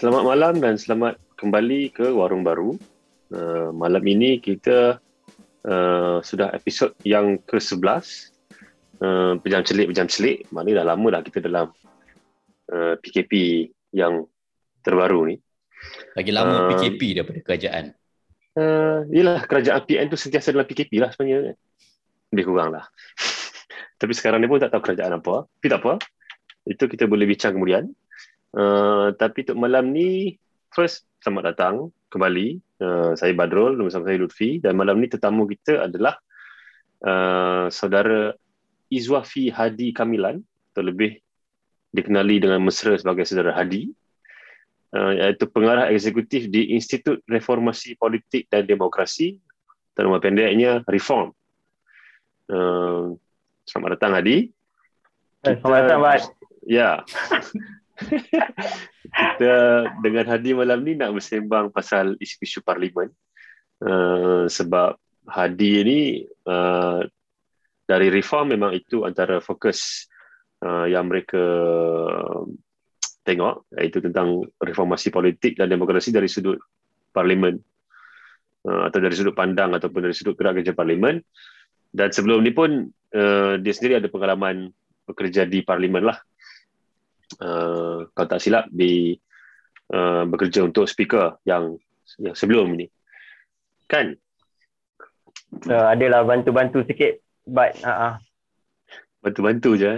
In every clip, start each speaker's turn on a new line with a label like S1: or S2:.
S1: Selamat malam dan selamat kembali ke Warung Baru. Uh, malam ini kita uh, sudah episod yang ke-11. Uh, pejam celik, pejam celik. Maknanya dah lama dah kita dalam uh, PKP yang terbaru ni.
S2: Lagi lama uh, PKP daripada kerajaan.
S1: Uh, yelah, kerajaan PN tu sentiasa dalam PKP lah sebenarnya. Lebih kurang lah. Tapi sekarang ni pun tak tahu kerajaan apa. Tapi tak apa. Itu kita boleh bincang kemudian. Uh, tapi untuk malam ni, first selamat datang kembali. Uh, saya Badrul, bersama saya Lutfi. Dan malam ni tetamu kita adalah uh, saudara Izwafi Hadi Kamilan. Atau lebih dikenali dengan mesra sebagai saudara Hadi. Uh, iaitu pengarah eksekutif di Institut Reformasi Politik dan Demokrasi. Atau nama pendeknya Reform. Uh, selamat datang Hadi.
S3: Selamat datang, Bad.
S1: Ya. kita dengan Hadi malam ni nak bersembang pasal isu-isu parlimen. Uh, sebab Hadi ni uh, dari reform memang itu antara fokus uh, yang mereka tengok iaitu tentang reformasi politik dan demokrasi dari sudut parlimen. Uh, atau dari sudut pandang ataupun dari sudut gerak kerja parlimen. Dan sebelum ni pun uh, dia sendiri ada pengalaman bekerja di parlimen lah uh, kalau tak silap di uh, bekerja untuk speaker yang yang sebelum ini kan?
S3: Uh, adalah bantu-bantu sikit but uh-uh.
S1: bantu-bantu je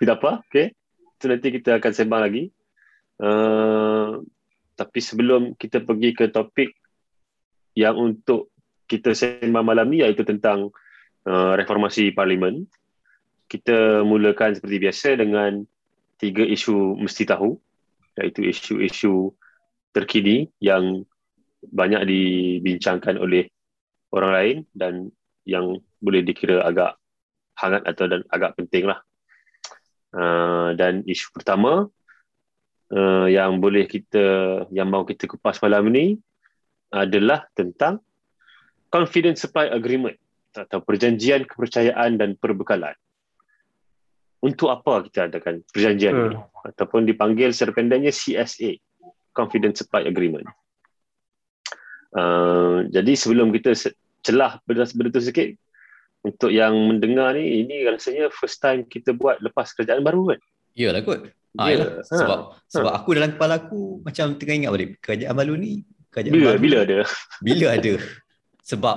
S1: tidak apa okay itu nanti kita akan sembang lagi. Uh, tapi sebelum kita pergi ke topik yang untuk kita sembang malam ni iaitu tentang uh, reformasi parlimen kita mulakan seperti biasa dengan tiga isu mesti tahu iaitu isu-isu terkini yang banyak dibincangkan oleh orang lain dan yang boleh dikira agak hangat atau dan agak penting lah. Uh, dan isu pertama uh, yang boleh kita yang mau kita kupas malam ini adalah tentang confidence supply agreement atau perjanjian kepercayaan dan perbekalan untuk apa kita adakan perjanjian hmm. ini ataupun dipanggil secara pendeknya CSA Confidence Supply Agreement. Uh, jadi sebelum kita celah benda tu sikit untuk yang mendengar ni ini rasanya first time kita buat lepas kerajaan baru kan.
S2: Iyalah kot. Ha, yeah. Sebab ha. sebab aku dalam kepala aku macam tengah ingat balik kerajaan baru ni kerajaan
S1: bila,
S2: baru.
S1: Bila ada?
S2: Bila ada? Sebab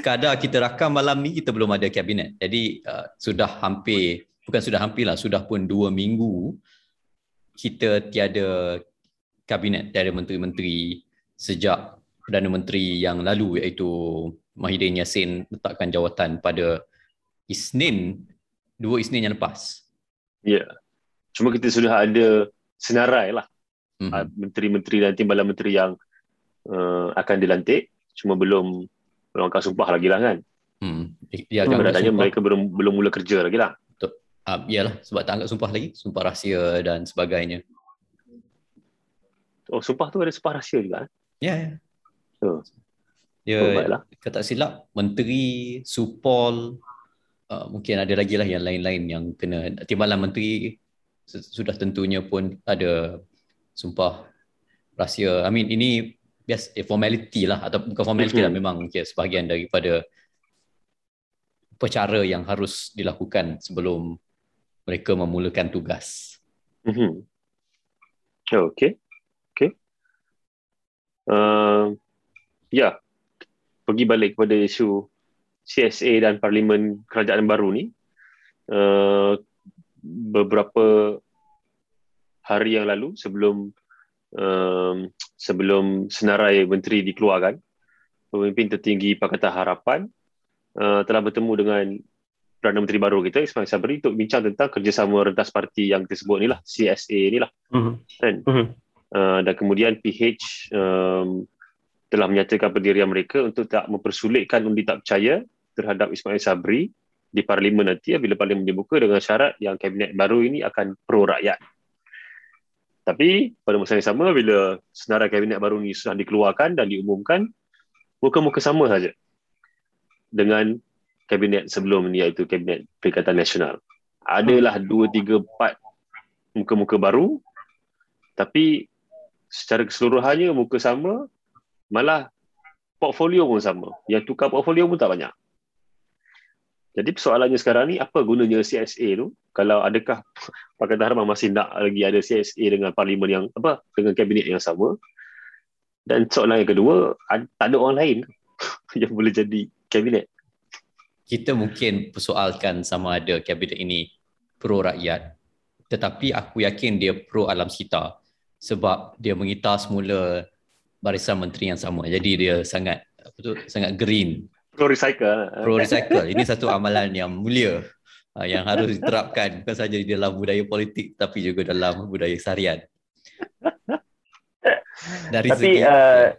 S2: sekadar kita rakam malam ni kita belum ada kabinet. Jadi uh, sudah hampir bukan sudah hampir lah, sudah pun dua minggu kita tiada kabinet, tiada menteri-menteri sejak Perdana Menteri yang lalu iaitu Mahidin Yassin letakkan jawatan pada Isnin, dua Isnin yang lepas.
S1: Ya, yeah. cuma kita sudah ada senarai lah mm-hmm. menteri-menteri dan timbalan menteri yang uh, akan dilantik, cuma belum melangkah sumpah lagi lah kan. Hmm. Ya, mereka belum belum mula kerja lagi lah.
S2: Uh, iyalah sebab tak anggap sumpah lagi, sumpah rahsia dan sebagainya.
S1: Oh, sumpah tu ada sumpah rahsia juga? Eh?
S2: Ya, ya. Ya, oh, kata silap, Menteri, Supol, uh, mungkin ada lagi lah yang lain-lain yang kena, timbalan Menteri sudah tentunya pun ada sumpah rahsia. I mean, ini bias eh, formality lah, atau bukan formality mm-hmm. lah, memang okay, sebahagian daripada percara yang harus dilakukan sebelum mereka memulakan tugas.
S1: Mm-hmm. Okay. Okay. Uh, ya, yeah. pergi balik kepada isu CSA dan Parlimen Kerajaan Baru ni. Uh, beberapa hari yang lalu sebelum um, sebelum senarai menteri dikeluarkan, pemimpin tertinggi Pakatan Harapan uh, telah bertemu dengan Perdana Menteri baru kita Ismail Sabri untuk bincang tentang kerjasama rentas parti yang disebut ni lah CSA ni lah uh-huh. kan uh-huh. uh, dan kemudian PH um, telah menyatakan pendirian mereka untuk tak mempersulitkan undi tak percaya terhadap Ismail Sabri di parlimen nanti bila parlimen dibuka dengan syarat yang kabinet baru ini akan pro rakyat tapi pada masa yang sama bila senarai kabinet baru ini sudah dikeluarkan dan diumumkan muka-muka sama saja dengan kabinet sebelum ni iaitu kabinet Perikatan Nasional. Adalah dua, tiga, empat muka-muka baru Tapi secara keseluruhannya muka sama, malah portfolio pun sama. Yang tukar portfolio pun tak banyak. Jadi persoalannya sekarang ni apa gunanya CSA tu kalau adakah Pakatan Harapan masih nak lagi ada CSA dengan parlimen yang apa dengan kabinet yang sama dan soalan yang kedua tak ada orang lain yang boleh jadi kabinet.
S2: Kita mungkin persoalkan sama ada kabinet ini pro rakyat tetapi aku yakin dia pro alam sekitar sebab dia mengitar semula barisan menteri yang sama. Jadi dia sangat apa tu sangat green
S1: Pro recycle.
S2: Pro recycle. Ini satu amalan yang mulia uh, yang harus diterapkan bukan saja di dalam budaya politik tapi juga dalam budaya seharian.
S3: Dari tapi segi, uh,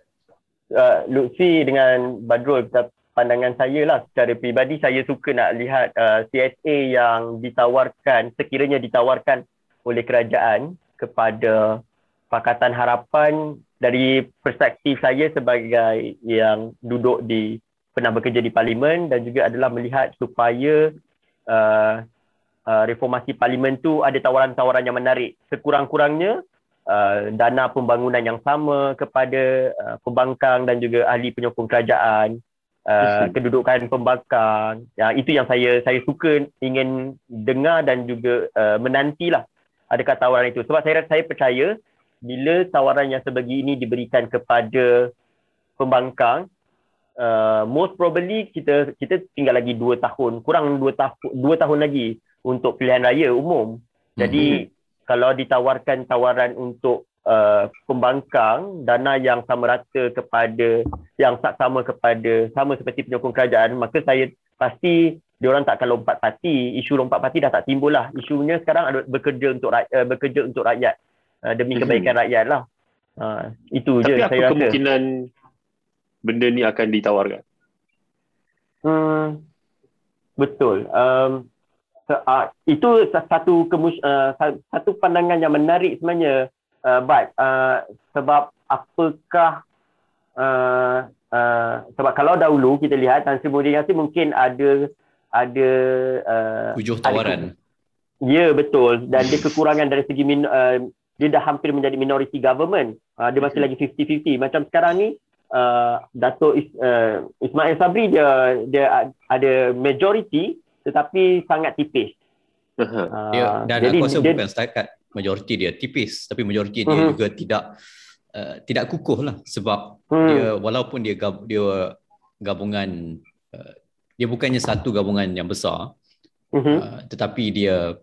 S3: uh, Lutfi dengan Badrul pandangan saya lah secara pribadi saya suka nak lihat uh, CSA yang ditawarkan sekiranya ditawarkan oleh kerajaan kepada Pakatan Harapan dari perspektif saya sebagai yang duduk di pernah bekerja di parlimen dan juga adalah melihat supaya uh, uh, reformasi parlimen tu ada tawaran-tawaran yang menarik. Sekurang-kurangnya uh, dana pembangunan yang sama kepada uh, pembangkang dan juga ahli penyokong kerajaan uh, kedudukan pembangkang ya itu yang saya saya suka ingin dengar dan juga uh, menantilah adakah tawaran itu. Sebab saya saya percaya bila tawaran yang sebegini diberikan kepada pembangkang uh, most probably kita kita tinggal lagi dua tahun kurang dua tahun dua tahun lagi untuk pilihan raya umum. Jadi mm-hmm. kalau ditawarkan tawaran untuk uh, pembangkang dana yang sama rata kepada yang tak sama kepada sama seperti penyokong kerajaan maka saya pasti diorang tak akan lompat parti isu lompat parti dah tak timbul lah isunya sekarang ada bekerja untuk uh, bekerja untuk rakyat uh, demi kebaikan mm-hmm. rakyat lah uh, itu
S1: Tapi
S3: je
S1: saya rasa Tapi apa kemungkinan benda ni akan ditawarkan?
S3: Hmm, betul. Um, uh, itu satu kemus, uh, satu pandangan yang menarik sebenarnya, uh, Bat. Uh, sebab apakah uh, uh, sebab kalau dahulu kita lihat Tan Sri Muhyiddin Yassin mungkin ada ada
S2: uh, tujuh tawaran.
S3: ya betul dan dia kekurangan dari segi min, uh, dia dah hampir menjadi minority government. Uh, dia masih lagi 50-50. Macam sekarang ni uh, Dato' Is, uh, Ismail Sabri dia dia ada majority tetapi sangat tipis.
S2: Uh, dia, dan jadi aku rasa dia, bukan setakat majority dia tipis tapi majority uh-huh. dia mhm. juga tidak uh, tidak kukuh lah sebab uh-huh. dia walaupun dia gab, dia gabungan uh, dia bukannya satu gabungan yang besar uh-huh. uh, tetapi dia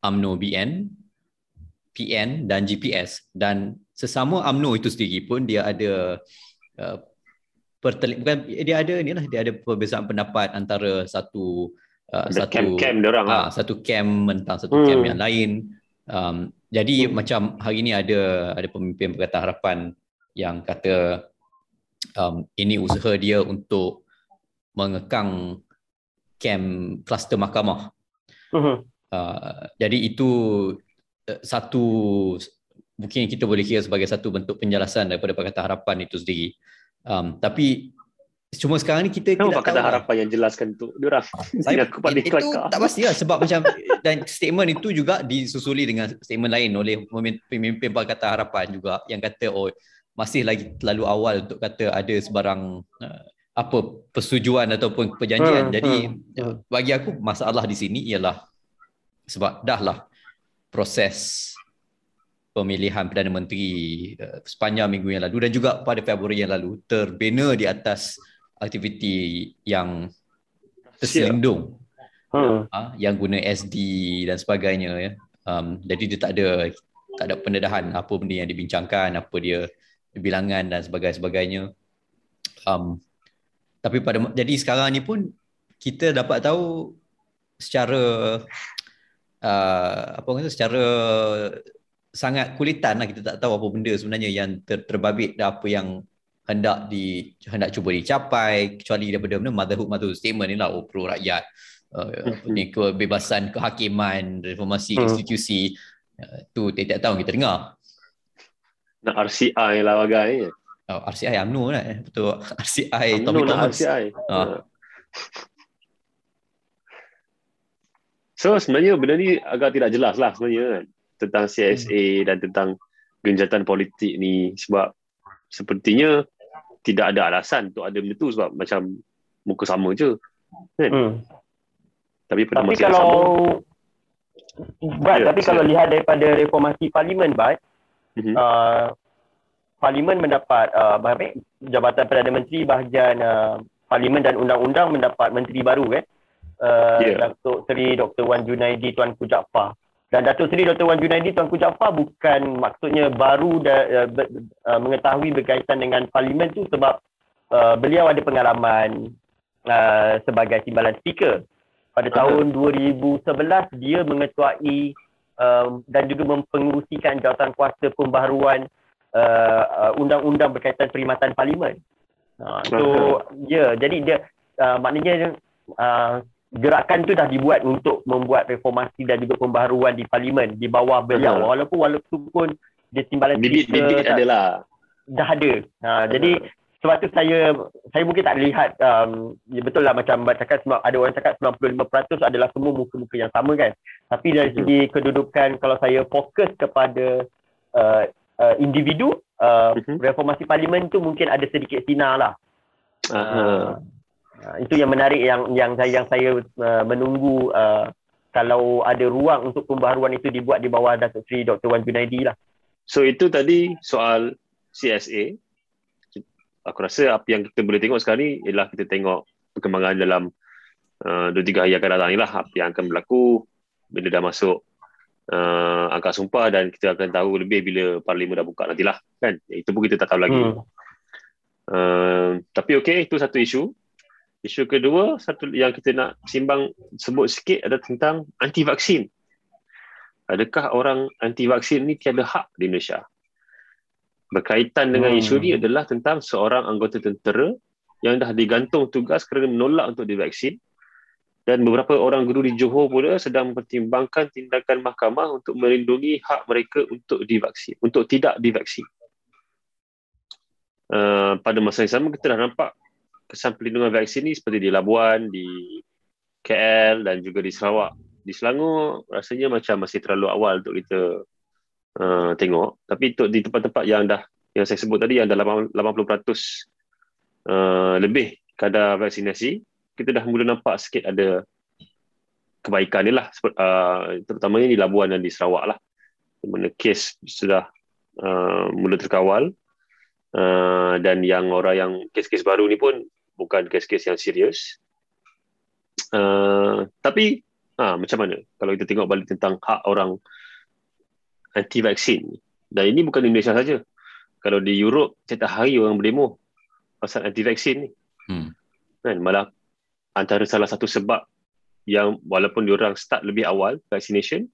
S2: AMNO BN PN dan GPS dan sesama AMNO itu sendiri pun dia ada uh, pertelik bukan dia ada ni lah dia ada perbezaan pendapat antara satu uh, satu
S1: camp-camp dia orang
S2: uh, satu camp tentang satu hmm. camp yang lain um, jadi hmm. macam hari ini ada ada pemimpin Pakatan Harapan yang kata um, ini usaha dia untuk mengekang camp kluster mahkamah. Uh-huh. Uh, jadi itu uh, satu mungkin kita boleh kira sebagai satu bentuk penjelasan daripada Pakatan Harapan itu sendiri. Um, tapi cuma sekarang ni kita
S1: Kenapa tidak Pakatan tahu Harapan lah. yang jelaskan tu? Dia orang
S2: saya aku pada itu kelakar. tak pasti lah sebab macam dan statement itu juga disusuli dengan statement lain oleh pemimpin Pakatan Harapan juga yang kata oh masih lagi terlalu awal untuk kata ada sebarang uh, apa persetujuan ataupun perjanjian. Hmm, Jadi hmm, hmm. bagi aku masalah di sini ialah sebab dah lah proses pemilihan Perdana Menteri uh, sepanjang minggu yang lalu dan juga pada Februari yang lalu terbina di atas aktiviti yang terselindung hmm. uh, yang guna SD dan sebagainya ya. Um, jadi dia tak ada tak ada pendedahan apa benda yang dibincangkan, apa dia bilangan dan sebagainya. Um, tapi pada jadi sekarang ni pun kita dapat tahu secara uh, apa kata secara sangat kulitan lah kita tak tahu apa benda sebenarnya yang ter, terbabit dan apa yang hendak di hendak cuba dicapai kecuali daripada mana motherhood motherhood statement ni lah oh, pro rakyat uh, ni kebebasan kehakiman reformasi hmm. institusi uh, tu tiap-tiap tahun kita dengar
S1: nak RCI lah bagai
S2: oh, RCI UMNO lah eh. betul RCI
S1: UMNO Tommy Thomas RCI. Uh. So sebenarnya benda ni agak tidak jelas lah sebenarnya kan tentang CSA dan tentang genjatan politik ni sebab sepertinya tidak ada alasan untuk ada benda tu sebab macam muka sama je kan
S3: Hmm.
S1: tapi pada
S3: Tapi
S1: masa
S3: kalau
S1: sama
S3: Bat,
S1: Ya,
S3: tapi kalau lihat daripada reformasi parlimen Bat,
S1: Mhm.
S3: uh, parlimen mendapat uh, jabatan Perdana Menteri bahagian uh, parlimen dan undang-undang mendapat menteri baru kan. Uh,
S1: Ya.
S3: Datuk Seri Dr. Wan Junaidi Tuanku Jaafar. Dan Datuk Seri Dr. Wan Junaidi Tuanku Jaafar bukan maksudnya baru da, uh, ber, uh, mengetahui berkaitan dengan parlimen tu sebab uh, beliau ada pengalaman uh, sebagai timbalan speaker. Pada tahun 2011 dia mengetuai um, dan juga mempengurusikan jawatan kuasa pembaharuan uh, uh, undang-undang berkaitan perkhidmatan parlimen. Uh, so ya yeah, jadi dia uh, maknanya uh, gerakan tu dah dibuat untuk membuat reformasi dan juga pembaharuan di parlimen di bawah beliau walaupun walaupun dia timbalan
S1: bibit-bibit
S3: speaker,
S1: adalah
S3: dah ada. Ha, jadi sebab tu saya saya mungkin tak lihat um, ya betul lah macam cakap sebab ada orang cakap 95% adalah semua muka-muka yang sama kan. Tapi dari segi kedudukan kalau saya fokus kepada uh, uh, individu uh,
S1: Mhm.
S3: reformasi parlimen tu mungkin ada sedikit sinar lah.
S1: Aha.
S3: Uh, itu yang menarik yang yang saya yang saya uh, menunggu uh, kalau ada ruang untuk pembaharuan itu dibuat di bawah Datuk Seri Dr. Wan Junaidi lah.
S1: So itu tadi soal CSA. Aku rasa apa yang kita boleh tengok sekarang ni ialah kita tengok perkembangan dalam uh, 2-3 hari akan datang ni lah. Apa yang akan berlaku bila dah masuk uh, angka sumpah dan kita akan tahu lebih bila parlimen dah buka nantilah. Kan? Itu pun kita tak tahu lagi.
S3: Hmm.
S1: Uh, tapi okey, itu satu isu. Isu kedua, satu yang kita nak simbang sebut sikit adalah tentang anti vaksin. Adakah orang anti vaksin ni tiada hak di Indonesia? Berkaitan dengan
S3: Hmm.
S1: isu ni adalah tentang seorang anggota tentera yang dah digantung tugas kerana menolak untuk divaksin dan beberapa orang guru di Johor pula sedang mempertimbangkan tindakan mahkamah untuk melindungi hak mereka untuk divaksin, untuk tidak divaksin. Uh, pada masa yang sama kita dah nampak kesan perlindungan vaksin ni seperti di Labuan, di KL dan juga di Sarawak. Di Selangor rasanya macam masih terlalu awal untuk kita uh, tengok. Tapi untuk di tempat-tempat yang dah yang saya sebut tadi yang dah 80% uh, lebih kadar vaksinasi, kita dah mula nampak sikit ada kebaikan ni lah. Uh, terutamanya di Labuan dan di Sarawak lah. Di mana kes sudah uh, mula terkawal. Uh, dan yang orang yang kes-kes baru ni pun bukan kes-kes yang serius. Uh, tapi ha, macam mana kalau kita tengok balik tentang hak orang anti vaksin dan ini bukan di Indonesia saja. Kalau di Europe setiap hari orang berdemo pasal anti vaksin ni.
S2: Hmm.
S1: Kan malah antara salah satu sebab yang walaupun diorang start lebih awal vaccination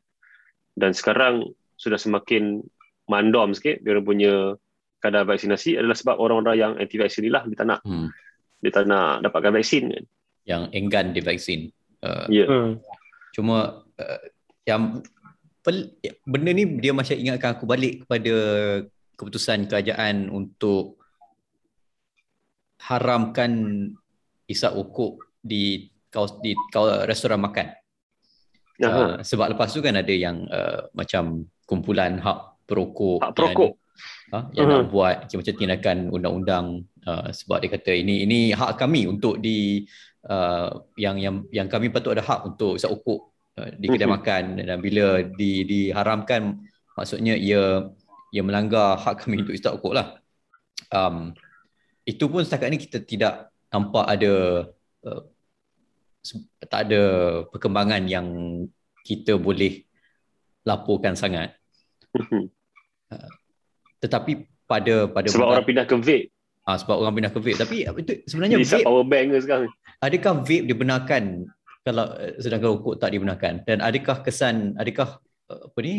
S1: dan sekarang sudah semakin mandom sikit diorang punya kadar vaksinasi adalah sebab orang-orang yang anti vaksin ni lah dia tak nak
S2: Hmm.
S1: Dia tak nak dapatkan vaksin kan.
S2: Yang enggan divaksin. Uh,
S1: Ya.
S3: Hmm.
S2: Cuma uh, yang pel, benda ni dia macam ingatkan aku balik kepada keputusan kerajaan untuk haramkan isap okok di kaus di kaus, restoran makan.
S1: Aha.
S2: Uh, sebab lepas tu kan ada yang uh, macam kumpulan hak perokok
S1: Hak perokok.
S2: Ha, yang
S3: Mhm.
S2: nak buat macam tindakan undang-undang uh, sebab dia kata ini ini hak kami untuk di uh, yang yang yang kami patut ada hak untuk isap okok uh, di kedai
S1: Mhm.
S2: makan dan bila di diharamkan maksudnya ia ia melanggar hak kami untuk isap okok lah. Um, itu pun setakat ni kita tidak nampak ada uh, tak ada perkembangan yang kita boleh laporkan sangat. Tetapi pada pada
S1: Sebab
S2: bulan-
S1: orang pindah ke vape.
S2: ah, sebab orang pindah ke vape. Tapi itu sebenarnya
S1: Jadi
S2: vape
S1: power bank ke sekarang.
S2: adakah vape dibenarkan kalau eh, sedangkan rokok tak dibenarkan dan adakah kesan adakah eh, apa ni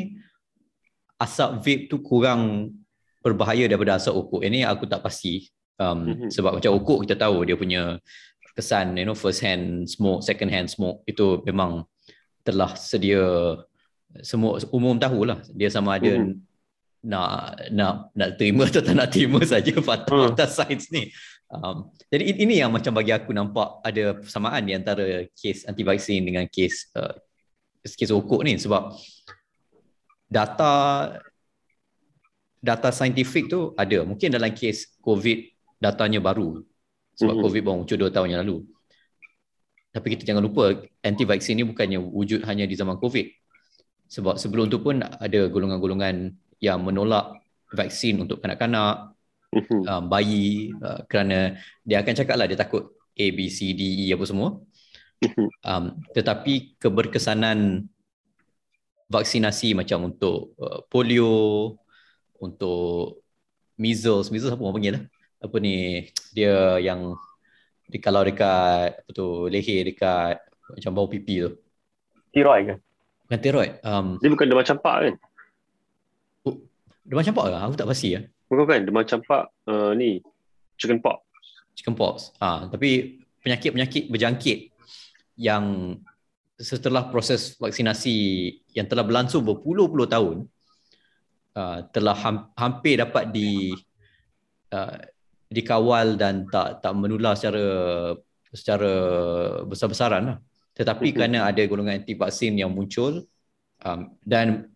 S2: asap vape tu kurang berbahaya daripada asap rokok ini aku tak pasti um,
S1: Mhm.
S2: sebab macam rokok kita tahu dia punya kesan you know first hand smoke second hand smoke itu memang telah sedia semua umum tahulah dia sama ada
S1: Mhm.
S2: Nak nak nak terima atau tak nak terima saja fakta
S3: Hmm.
S2: sains ni Um, jadi ini yang macam bagi aku nampak ada persamaan di antara kes anti vaksin dengan kes uh, kes rokok ni sebab data data saintifik tu ada. Mungkin dalam kes COVID datanya baru. Sebab mm-hmm. COVID baru muncul 2 tahun yang lalu. Tapi kita jangan lupa anti vaksin ni bukannya wujud hanya di zaman COVID. Sebab sebelum tu pun ada golongan-golongan yang menolak vaksin untuk kanak-kanak, mm-hmm. um, bayi uh, kerana dia akan cakap lah dia takut A, B, C, D, E apa semua. Mm-hmm. Um, tetapi keberkesanan vaksinasi macam untuk uh, polio, untuk measles, measles apa orang panggil lah? Apa ni, dia yang di kalau dekat apa tu leher dekat macam bau pipi tu.
S3: Tiroid ke?
S2: Bukan tiroid. Um,
S1: dia bukan demam campak kan?
S2: Demam campak ke? Aku tak pasti ya.
S1: Bukan kan demam campak uh, ni chicken pox.
S2: Chicken pox. Ah, ha, tapi penyakit-penyakit berjangkit yang setelah proses vaksinasi yang telah berlangsung berpuluh-puluh tahun uh, telah ha- hampir dapat di uh, dikawal dan tak tak menular secara secara besar-besaran lah. Tetapi kerana ada golongan anti vaksin yang muncul um, dan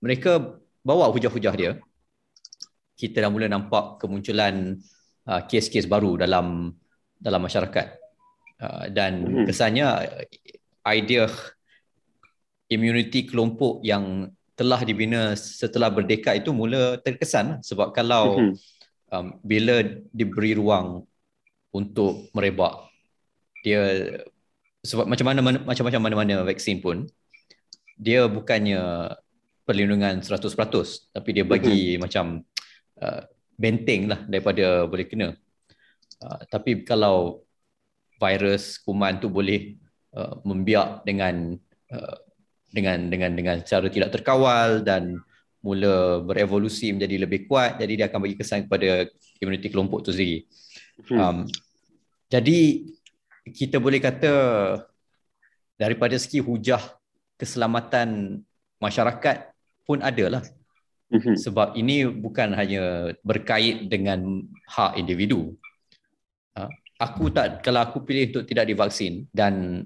S2: mereka bawa hujah-hujah dia, kita dah mula nampak kemunculan uh, kes-kes baru dalam dalam masyarakat. Uh, dan hmm. kesannya idea immunity kelompok yang telah dibina setelah berdekad itu mula terkesan lah. sebab kalau hmm um, bila diberi ruang untuk merebak dia sebab macam mana macam-macam mana-mana vaksin pun dia bukannya perlindungan 100% tapi dia bagi mm-hmm. macam uh, benteng lah daripada boleh kena uh, tapi kalau virus kuman tu boleh uh, membiak dengan uh, dengan dengan dengan cara tidak terkawal dan mula berevolusi menjadi lebih kuat jadi dia akan bagi kesan kepada komuniti kelompok tu sendiri. Hmm. Um, jadi kita boleh kata daripada segi hujah keselamatan masyarakat pun ada lah. Hmm. Sebab ini bukan hanya berkait dengan hak individu. Uh, aku tak kalau aku pilih untuk tidak divaksin dan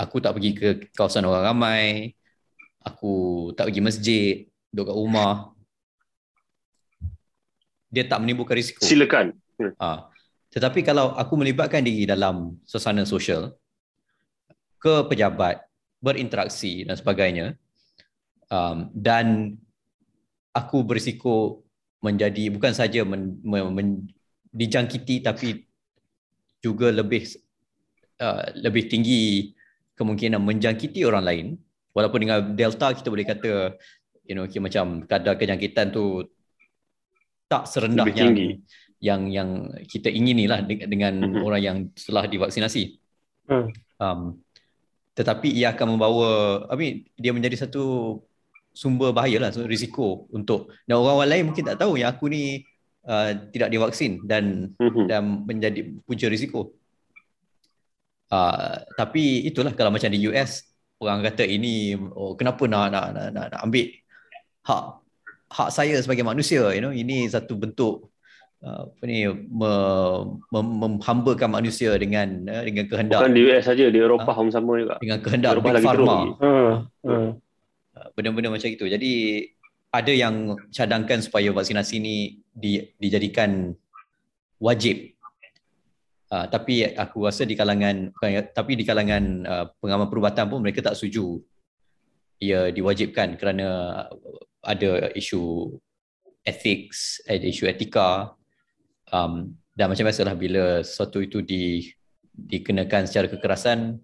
S2: aku tak pergi ke kawasan orang ramai, aku tak pergi masjid, duduk kat rumah dia tak menimbulkan risiko
S1: silakan
S2: ha. tetapi kalau aku melibatkan diri dalam suasana sosial ke pejabat berinteraksi dan sebagainya um, dan aku berisiko menjadi bukan saja men, men, men, dijangkiti tapi juga lebih uh, lebih tinggi kemungkinan menjangkiti orang lain walaupun dengan delta kita boleh kata you know okay, macam kadar kejangkitan tu tak serendah yang yang yang kita ingini lah dengan mm-hmm. orang yang telah divaksinasi. Mm. Um, tetapi ia akan membawa, I mean, dia menjadi satu sumber bahaya lah, so risiko untuk dan orang-orang lain mungkin tak tahu yang aku ni uh, tidak divaksin dan mm-hmm. dan menjadi punca risiko. Uh, tapi itulah kalau macam di US orang kata ini oh, kenapa nak nak nak, nak, nak ambil hak hak saya sebagai manusia you know ini satu bentuk uh, apa ni me, me, menghambakan manusia dengan uh, dengan kehendak
S1: bukan di US saja di Eropah uh, sama juga
S2: dengan kehendak Eropah lagi pharma hmm. Hmm. Benda-benda macam itu jadi ada yang cadangkan supaya vaksinasi ini di, dijadikan wajib. Uh, tapi aku rasa di kalangan tapi di kalangan uh, pengamal perubatan pun mereka tak setuju. Ia diwajibkan kerana ada isu ethics, ada isu etika. Um, dan macam biasalah bila sesuatu itu di, dikenakan secara kekerasan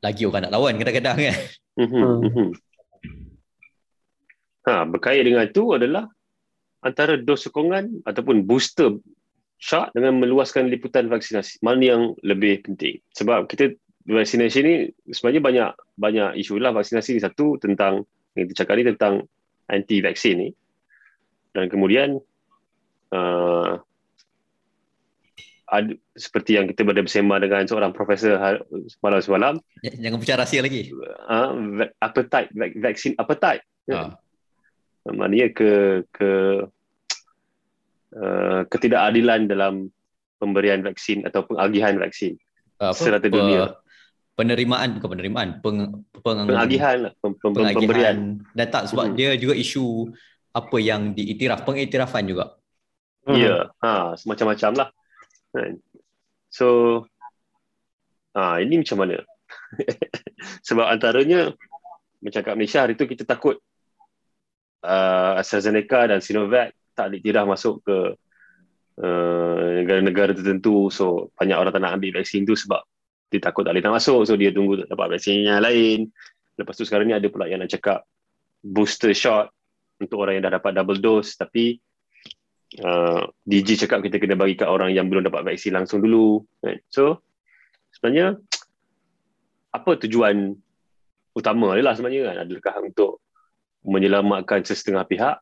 S2: lagi orang nak lawan kadang-kadang kan. Mhm, mhm.
S1: ha, berkait dengan itu adalah antara dos sokongan ataupun booster shot dengan meluaskan liputan vaksinasi. Mana yang lebih penting? Sebab kita vaksinasi ni sebenarnya banyak banyak isu lah vaksinasi ni satu tentang yang kita cakap ni tentang anti vaksin ni dan kemudian uh, ad, seperti yang kita berada bersama dengan seorang profesor semalam semalam
S2: jangan bicara rahsia lagi
S1: uh, appetite vaksin appetite uh. maknanya ke ke uh, ketidakadilan dalam pemberian vaksin atau pengagihan vaksin
S2: apa, serata dunia penerimaan bukan penerimaan peng, peng,
S1: Pengagihan lah. Pem, pem,
S2: pengagihan
S1: pemberian.
S2: dan tak sebab
S1: Mhm.
S2: dia juga isu apa yang diiktiraf pengiktirafan juga
S3: Hmm.
S1: Ya, ha, semacam-macam lah. Kan? So, ha, ini macam mana? Sebab antaranya, macam kat Malaysia hari tu kita takut uh, AstraZeneca dan Sinovac tak diktiraf masuk ke uh, negara-negara tertentu. So, banyak orang tak nak ambil vaksin tu sebab dia takut tak boleh nak masuk. So, dia tunggu dapat vaksin yang lain. Lepas tu sekarang ni ada pula yang nak cakap booster shot untuk orang yang dah dapat double dose. Tapi uh, DG cakap kita kena bagi kat orang yang belum dapat vaksin langsung dulu. Kan? So, sebenarnya apa tujuan utama dia lah sebenarnya kan? Adakah untuk menyelamatkan sesetengah pihak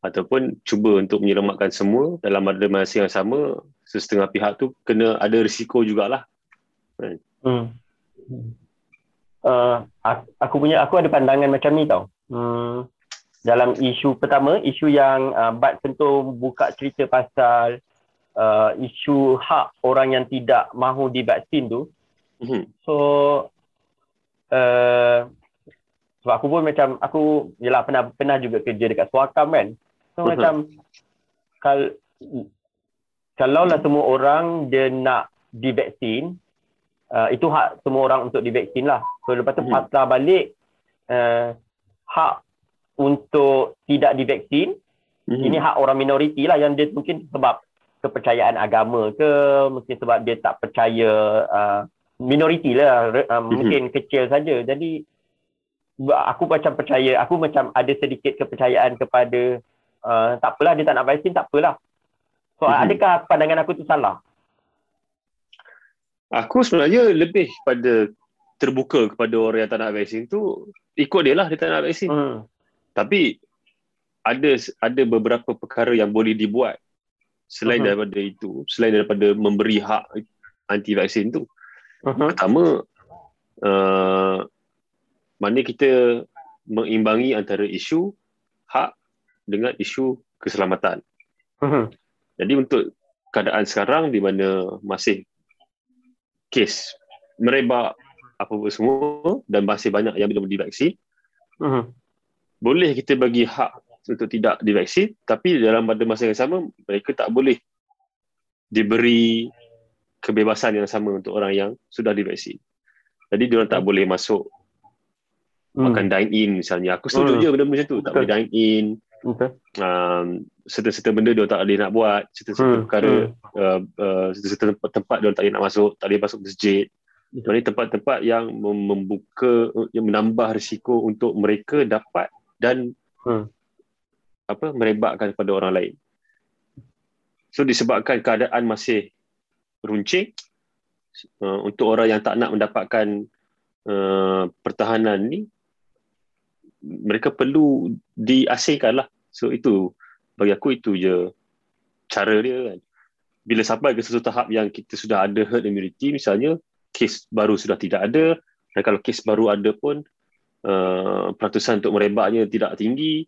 S1: ataupun cuba untuk menyelamatkan semua dalam ada masa yang sama sesetengah pihak tu kena ada risiko jugalah.
S3: Hmm. Uh, aku, aku punya aku ada pandangan macam ni tau. Hmm, dalam isu pertama, isu yang uh, Bat tentu buka cerita pasal uh, isu hak orang yang tidak mahu divaksin tu.
S1: Mhm.
S3: So uh, sebab aku pun macam aku yalah pernah pernah juga kerja dekat Suakam kan. So
S1: Mhm.
S3: macam kal kalau lah semua orang dia nak divaksin uh, itu hak semua orang untuk divaksin lah. So lepas tu
S1: Mhm.
S3: patah balik uh, hak untuk tidak divaksin
S1: Mhm.
S3: ini hak orang minoriti lah yang dia mungkin sebab kepercayaan agama ke mungkin sebab dia tak percaya uh, minoriti lah uh,
S1: Mhm.
S3: mungkin kecil saja jadi aku macam percaya aku macam ada sedikit kepercayaan kepada uh, tak apalah dia tak nak vaksin tak apalah so
S1: Mhm.
S3: adakah pandangan aku tu salah
S1: Aku sebenarnya lebih pada terbuka kepada orang yang tak nak vaksin tu ikut dia lah dia tak nak vaksin.
S3: hmm.
S1: Tapi ada ada beberapa perkara yang boleh dibuat selain
S3: Mhm.
S1: daripada itu, selain daripada memberi hak anti vaksin tu.
S3: uh-huh.
S1: Pertama, uh, mana kita mengimbangi antara isu hak dengan isu keselamatan.
S3: Uh-huh.
S1: Jadi untuk keadaan sekarang di mana masih kes merebak apa-apa semua dan masih banyak yang belum divaksin,
S3: Uh-huh.
S1: Boleh kita bagi hak untuk tidak divaksin tapi dalam pada masa yang sama mereka tak boleh diberi kebebasan yang sama untuk orang yang sudah divaksin. Jadi diorang tak boleh masuk
S3: Hmm.
S1: makan dine in misalnya. Aku setuju
S3: Hmm.
S1: je benda macam tu. Tak
S3: Betul.
S1: boleh dine in.
S3: Betul.
S1: Um, serta-serta benda dia tak boleh nak buat. Serta-serta
S3: Hmm.
S1: perkara.
S3: Hmm.
S1: Uh, uh, serta-serta tempat-tempat dia tak boleh nak masuk. Tak boleh masuk masjid. Ini tempat-tempat yang mem- membuka, yang menambah risiko untuk mereka dapat dan
S3: Hmm.
S1: apa merebakkan kepada orang lain. So disebabkan keadaan masih runcing uh, untuk orang yang tak nak mendapatkan uh, pertahanan ni mereka perlu diasingkan lah. So itu bagi aku itu je cara dia kan. Bila sampai ke satu tahap yang kita sudah ada herd immunity misalnya kes baru sudah tidak ada dan kalau kes baru ada pun uh, peratusan untuk merebaknya tidak tinggi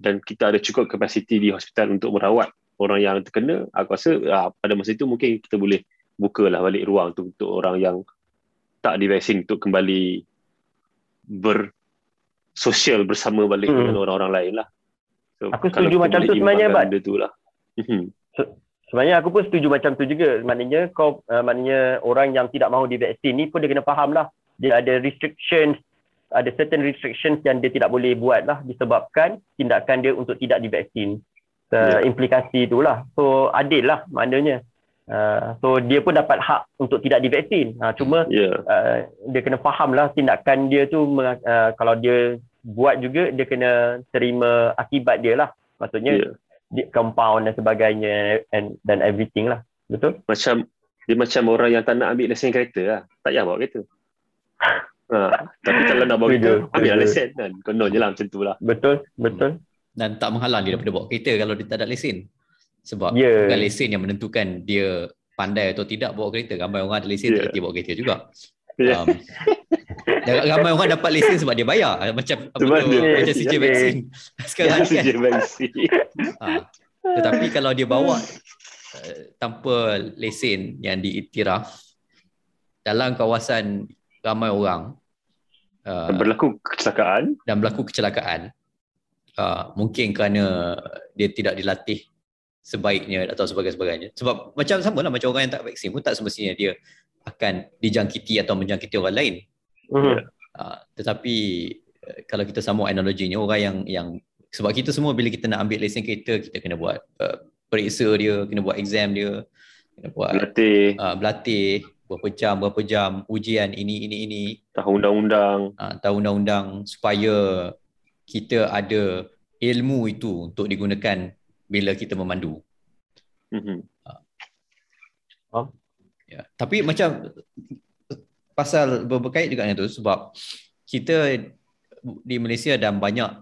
S1: dan kita ada cukup kapasiti di hospital untuk merawat orang yang terkena aku rasa uh, pada masa itu mungkin kita boleh bukalah balik ruang untuk, untuk orang yang tak divaksin untuk kembali bersosial bersama balik
S3: Hmm.
S1: dengan orang-orang lain lah. So,
S3: Aku setuju macam tu sebenarnya.
S1: Benda tu lah. Mhm.
S3: Sebenarnya aku pun setuju macam tu juga. Maknanya kau uh, maknanya orang yang tidak mahu divaksin ni pun dia kena faham lah. Dia ada restrictions, ada certain restrictions yang dia tidak boleh buat lah disebabkan tindakan dia untuk tidak divaksin. Uh,
S1: Ya.
S3: Implikasi itulah. So adil lah maknanya. Uh, so dia pun dapat hak untuk tidak divaksin. Uh, cuma
S1: Ya.
S3: uh, dia kena faham lah tindakan dia tu uh, kalau dia buat juga dia kena terima akibat dia lah. Maksudnya
S1: Ya.
S3: di- compound dan sebagainya and dan everything lah. Betul?
S1: Macam dia macam orang yang tak nak ambil lesen kereta lah. Tak payah bawa kereta. Ha, tapi kalau nak bawa kereta, ambil
S3: setuju.
S1: lesen kan. Kononnya lah macam tu lah.
S3: Betul? Betul?
S2: dan tak menghalang dia daripada bawa kereta kalau dia tak ada lesen. Sebab
S3: Ya.
S2: bukan lesen yang menentukan dia pandai atau tidak bawa kereta. Ramai orang ada lesen
S1: Ya.
S2: yeah. tak bawa kereta juga.
S1: Ya.
S2: Um, ramai orang dapat lesen sebab dia bayar. Macam apa tu,
S1: dia-
S2: macam CJ
S3: ya.
S2: vaksin. Sekarang
S1: Ya,
S2: ni kan.
S1: CJ vaksin.
S2: Ha. Tetapi kalau dia bawa uh, tanpa lesen yang diiktiraf dalam kawasan ramai orang uh,
S1: Dan berlaku kecelakaan.
S2: dan berlaku kecelakaan uh, mungkin kerana dia tidak dilatih sebaiknya atau sebagainya sebab macam sama lah macam orang yang tak vaksin pun tak semestinya dia akan dijangkiti atau menjangkiti orang lain
S3: Mhm.
S2: uh, tetapi uh, kalau kita sambung analoginya orang yang yang sebab kita semua bila kita nak ambil lesen kereta kita kena buat uh, periksa dia kena buat exam dia kena buat
S1: Berlatih.
S2: uh, berlatih berapa jam berapa jam ujian ini ini ini
S1: Tahu undang-undang.
S2: uh, tahu undang-undang supaya kita ada ilmu itu untuk digunakan bila kita memandu.
S1: Mhm.
S2: Ya. Tapi macam pasal ber- berkait juga dengan itu sebab kita di Malaysia dan banyak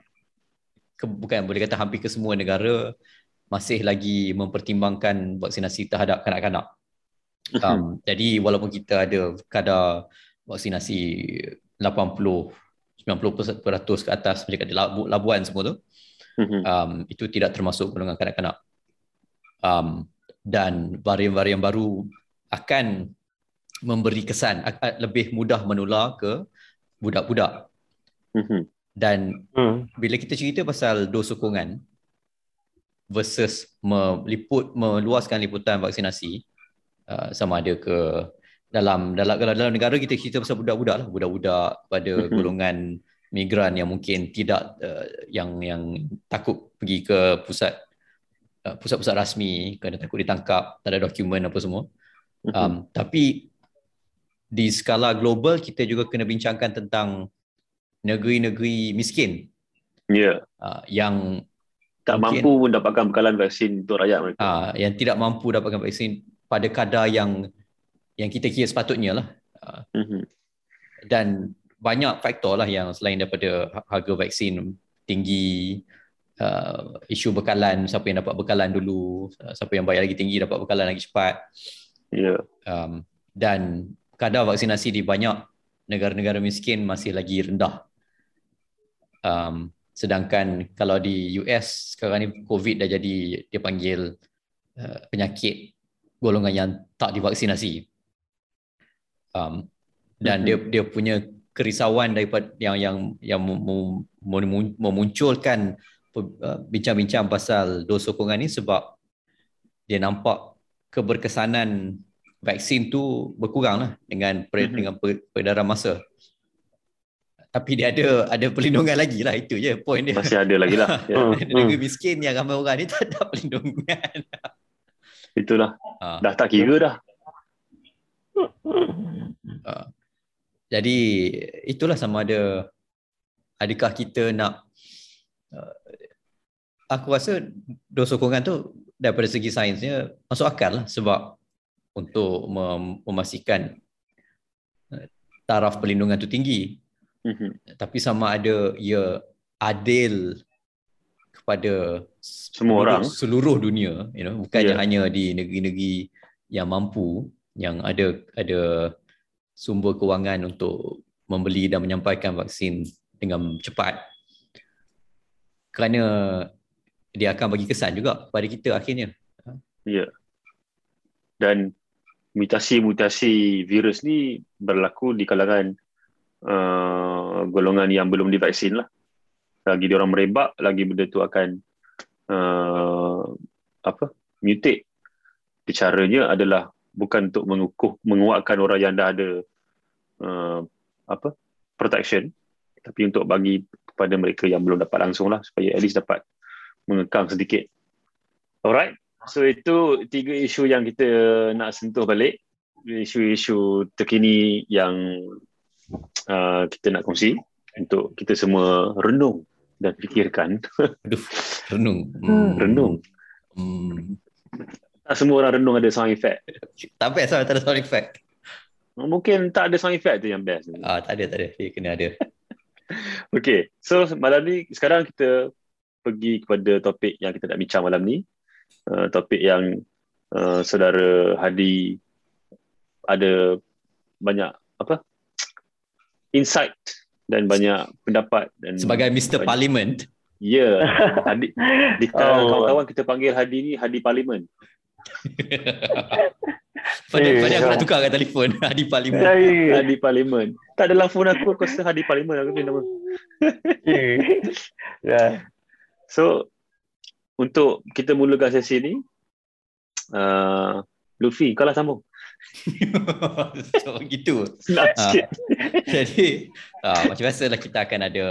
S2: ke, bukan boleh kata hampir ke semua negara masih lagi mempertimbangkan vaksinasi terhadap kanak-kanak. Um, jadi walaupun kita ada kadar vaksinasi 80 90% ke atas macam kat Labu- Labuan semua tu
S1: Mhm.
S2: um, itu tidak termasuk golongan kanak-kanak. Um, dan varian-varian baru akan memberi kesan lebih mudah menular ke budak-budak.
S1: Mhm.
S2: Dan
S3: Hmm.
S2: bila kita cerita pasal dos sokongan versus meliput meluaskan liputan vaksinasi uh, sama ada ke dalam dalam kalau dalam negara kita cerita pasal budak-budak lah. Budak-budak pada golongan migran yang mungkin tidak uh, yang yang takut pergi ke pusat uh, pusat-pusat rasmi kerana takut ditangkap tak ada dokumen apa semua. Um, tapi di skala global kita juga kena bincangkan tentang negeri-negeri miskin.
S1: Ya.
S2: uh, yang
S1: Tak
S2: Mungkin-
S1: mampu pun dapatkan bekalan vaksin untuk rakyat mereka.
S2: uh, yang tidak mampu dapatkan vaksin pada kadar yang yang kita kira sepatutnya lah
S1: Mhm.
S2: dan banyak faktor lah yang selain daripada ha- harga vaksin tinggi uh, isu bekalan siapa yang dapat bekalan dulu uh, siapa yang bayar lagi tinggi dapat bekalan lagi cepat
S1: Ya.
S2: um, dan kadar vaksinasi di banyak negara-negara miskin masih lagi rendah. Um, sedangkan kalau di US sekarang ni COVID dah jadi dia panggil uh, penyakit golongan yang tak divaksinasi. Um, dan dia dia punya kerisauan daripada yang yang yang mem- mem- memunculkan uh, bincang-bincang pasal dos sokongan ni sebab dia nampak keberkesanan vaksin tu berkurang lah dengan per,
S1: Mhm.
S2: dengan per, peredaran masa. Tapi dia ada ada perlindungan lagi lah itu je point dia.
S1: Masih ada lagi lah.
S3: Hmm.
S2: Negeri miskin yang ramai orang ni tak ada perlindungan.
S1: Itulah.
S2: Ha.
S1: Dah tak kira dah.
S2: Jadi itulah sama ada adakah kita nak uh, aku rasa dos sokongan tu daripada segi sainsnya masuk akal lah sebab untuk mem- memastikan uh, taraf perlindungan tu tinggi
S1: Mhm.
S2: tapi sama ada ia adil kepada
S1: Semua orang.
S2: seluruh dunia you know bukannya
S1: Ya.
S2: hanya di negeri-negeri yang mampu yang ada ada sumber kewangan untuk membeli dan menyampaikan vaksin dengan cepat kerana dia akan bagi kesan juga kepada kita akhirnya
S1: Ya. Dan mutasi-mutasi virus ni berlaku di kalangan uh, golongan yang belum divaksin lah. Lagi dia orang merebak, lagi benda tu akan uh, apa? mutate. Caranya adalah bukan untuk mengukuh menguatkan orang yang dah ada uh, apa? protection tapi untuk bagi kepada mereka yang belum dapat langsung lah supaya at least dapat mengekang sedikit. Alright. So itu tiga isu yang kita nak sentuh balik. Isu-isu terkini yang uh, kita nak kongsi untuk kita semua renung dan fikirkan.
S2: aduh renung
S3: Hmm.
S1: renung.
S2: hmm.
S1: Tak semua orang renung ada sound effect.
S2: tak best lah tak ada sound effect
S1: Mungkin tak ada sound effect tu yang best.
S2: ah, tak ada tak ada dia kena ada
S1: Okay, so malam ni sekarang kita pergi kepada topik yang kita nak bincang malam ni. Uh, topik yang uh, saudara Hadi ada banyak apa insight dan banyak pendapat dan
S2: sebagai Mr.
S1: banyak-
S2: Parliament
S1: Ya, Hadi di
S3: Oh.
S1: kawan-kawan kita panggil Hadi ni Hadi Parlimen.
S2: pada
S3: Eh,
S2: pada aku
S3: ya.
S2: nak tukar kat telefon di Parliament
S3: Saya
S1: Hadi Parlimen. tak dalam phone aku aku rasa hadir parlimen aku punya nama.
S3: Ya.
S1: So untuk kita mulakan sesi ni uh, Luffy kau lah sambung.
S2: so gitu.
S1: Sikit.
S2: Jadi uh, macam biasa lah kita akan ada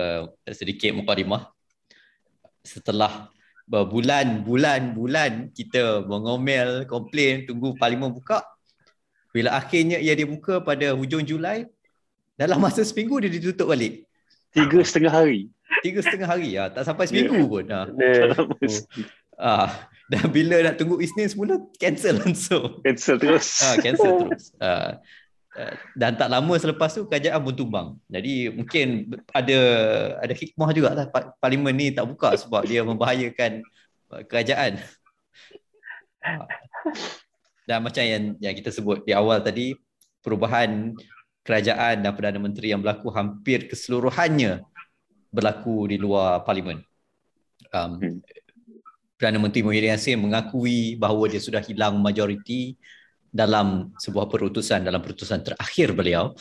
S2: sedikit mukadimah. Setelah berbulan-bulan-bulan kita mengomel, komplain, tunggu parlimen buka. Bila akhirnya ia dibuka pada hujung Julai, dalam masa seminggu dia ditutup balik.
S1: Tiga setengah hari.
S2: Tiga setengah hari ah, tak sampai seminggu pun. Ah.
S3: Dia,
S2: Ah, dan bila nak tunggu Isnin semula cancel langsung.
S1: Cancel terus.
S2: Ah, cancel terus. Ah, dan tak lama selepas tu kerajaan pun tumbang. Jadi mungkin ada ada hikmah juga lah pa- parlimen ni tak buka sebab dia membahayakan ah, kerajaan. Dan macam yang yang kita sebut di awal tadi perubahan kerajaan dan Perdana Menteri yang berlaku hampir keseluruhannya berlaku di luar parlimen. Um,
S1: Hmm.
S2: Perdana Menteri Muhyiddin Yassin mengakui bahawa dia sudah hilang majoriti dalam sebuah perutusan dalam perutusan terakhir beliau.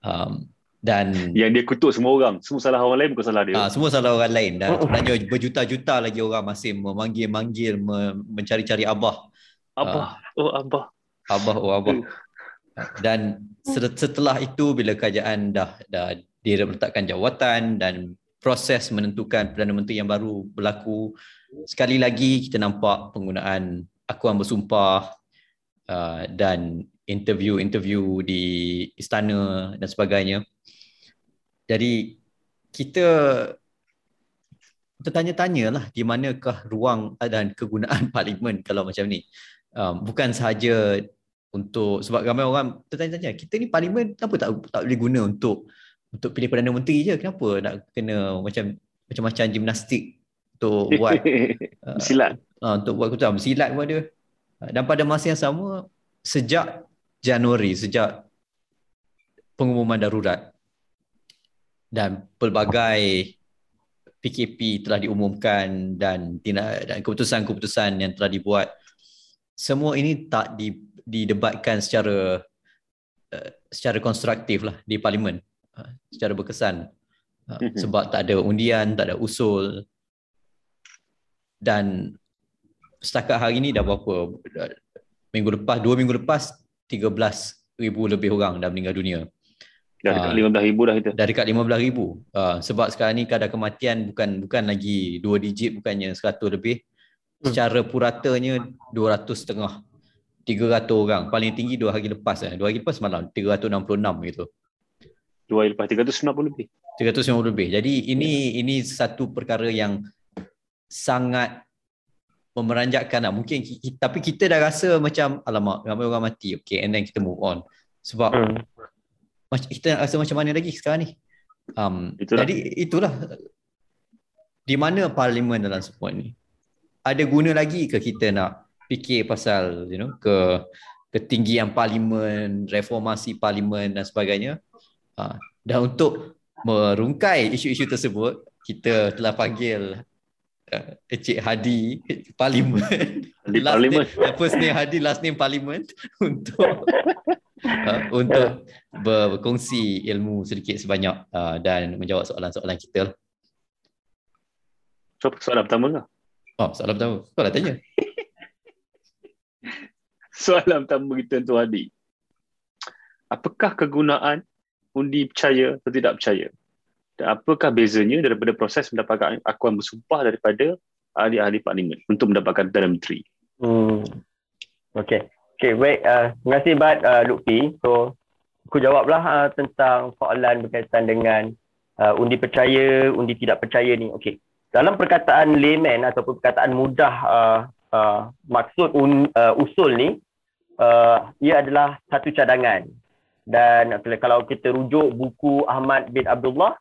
S2: Um, dan
S1: Yang dia kutuk semua orang. Semua salah orang lain bukan salah dia.
S2: Ah, semua salah orang lain dan sebenarnya berjuta-juta lagi orang masih memanggil-manggil me- mencari-cari abah
S1: Abah. Oh Abah.
S2: abah oh abah dan se- setelah itu bila kerajaan dah dah diletakkan jawatan dan proses menentukan Perdana Menteri yang baru berlaku sekali lagi kita nampak penggunaan akuan bersumpah uh, dan interview-interview di istana dan sebagainya jadi kita tertanya-tanya lah di manakah ruang dan kegunaan parlimen kalau macam ni. Um, bukan sahaja untuk sebab ramai orang tertanya-tanya kita ni parlimen kenapa tak tak boleh guna untuk untuk pilih perdana menteri je kenapa nak kena macam macam-macam gimnastik untuk buat uh,
S1: Silat.
S2: uh, untuk buat keputusan. Silat pun ada. Uh, dan pada masa yang sama sejak Januari sejak pengumuman darurat dan pelbagai PKP telah diumumkan dan tindak dan keputusan-keputusan yang telah dibuat semua ini tak di, didebatkan secara uh, secara konstruktif lah di parlimen. uh, secara berkesan uh,
S1: Mhm.
S2: sebab tak ada undian tak ada usul dan setakat hari ni dah berapa minggu lepas dua minggu lepas 13 ribu lebih orang dah meninggal dunia
S1: Dah dekat
S2: Ah.
S1: 15 ribu dah kita.
S2: dah dekat 15 ribu uh, sebab sekarang ni kadar kematian bukan bukan lagi dua digit bukannya 100 lebih
S3: Hmm.
S2: secara puratanya 200 setengah 300 orang paling tinggi dua hari lepas eh. dua hari lepas malam 366 gitu
S1: Dua hari lepas 390 lebih.
S2: 350 lebih jadi ini ini satu perkara yang sangat memeranjatkan lah. mungkin ki- ki- tapi kita dah rasa macam alamak ramai orang mati okay and then kita move on sebab
S3: Hmm.
S2: kita nak rasa macam mana lagi sekarang ni um,
S1: Itulah.
S2: jadi itulah di mana parlimen dalam semua ni ada guna lagi ke kita nak fikir pasal you know ke ketinggian parlimen reformasi parlimen dan sebagainya uh, dan untuk merungkai isu-isu tersebut kita telah panggil uh, Encik Hadi parlimen
S1: Di
S2: last
S1: parlimen.
S2: name, first name Hadi last name parlimen untuk uh, untuk ber- berkongsi ilmu sedikit sebanyak uh, dan menjawab soalan-soalan kita lah.
S1: So, soalan pertama lah.
S2: Oh, soalan pertama. Kau lah tanya.
S1: Soalan pertama kita Tuan Hadi. Apakah kegunaan undi percaya atau tidak percaya? Dan apakah bezanya daripada proses mendapatkan akuan bersumpah daripada ahli-ahli parlimen untuk mendapatkan Perdana Menteri?
S3: Hmm. Okay. Okay, baik. Uh, terima kasih Bat uh, Lutfi. So, aku jawablah uh, tentang soalan berkaitan dengan uh, undi percaya, undi tidak percaya ni. Okay. Dalam perkataan layman ataupun perkataan mudah uh, uh, maksud un, uh, usul ni, uh, ia adalah satu cadangan. Dan kalau- kita rujuk buku Ahmad bin Abdullah,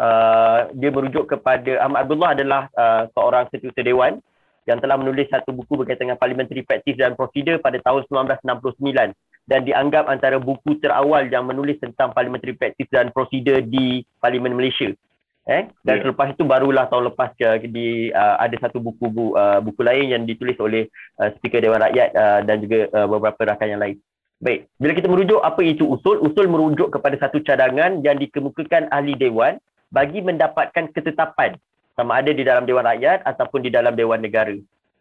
S3: uh, dia merujuk kepada Ahmad Abdullah adalah uh, seorang setiausaha dewan yang telah menulis satu buku berkaitan dengan parliamentary practice dan procedure pada tahun 1969 dan dianggap antara buku terawal yang menulis tentang parliamentary practice dan procedure di Parlimen Malaysia. Eh dan
S1: Ya.
S3: selepas itu barulah tahun lepas uh, di uh, ada satu buku bu, uh, buku lain yang ditulis oleh uh, Speaker Dewan Rakyat uh, dan juga uh, beberapa rakan yang lain. Baik, bila kita merujuk apa itu usul, usul merujuk kepada satu cadangan yang dikemukakan ahli dewan bagi mendapatkan ketetapan sama ada di dalam Dewan Rakyat ataupun di dalam Dewan Negara.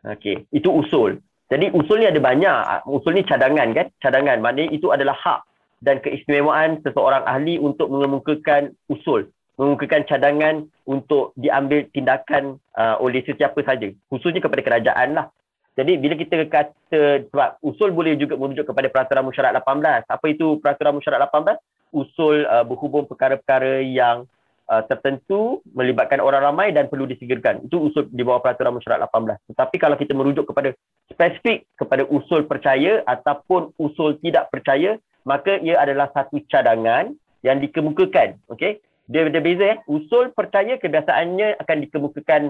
S3: Okey, itu usul. Jadi usul ni ada banyak. Usul ni cadangan kan? Cadangan. Maknanya itu adalah hak dan keistimewaan seseorang ahli untuk mengemukakan usul. Mengemukakan cadangan untuk diambil tindakan uh, oleh sesiapa saja. Khususnya kepada kerajaan lah. Jadi bila kita kata sebab usul boleh juga merujuk kepada peraturan mesyuarat 18. Apa itu peraturan mesyuarat 18? Usul uh, berhubung perkara-perkara yang uh, tertentu melibatkan orang ramai dan perlu disegerakan. Itu usul di bawah peraturan mesyuarat 18. Tetapi kalau kita merujuk kepada spesifik kepada usul percaya ataupun usul tidak percaya, maka ia adalah satu cadangan yang dikemukakan. Okey? Dia ada beza eh. Usul percaya kebiasaannya akan dikemukakan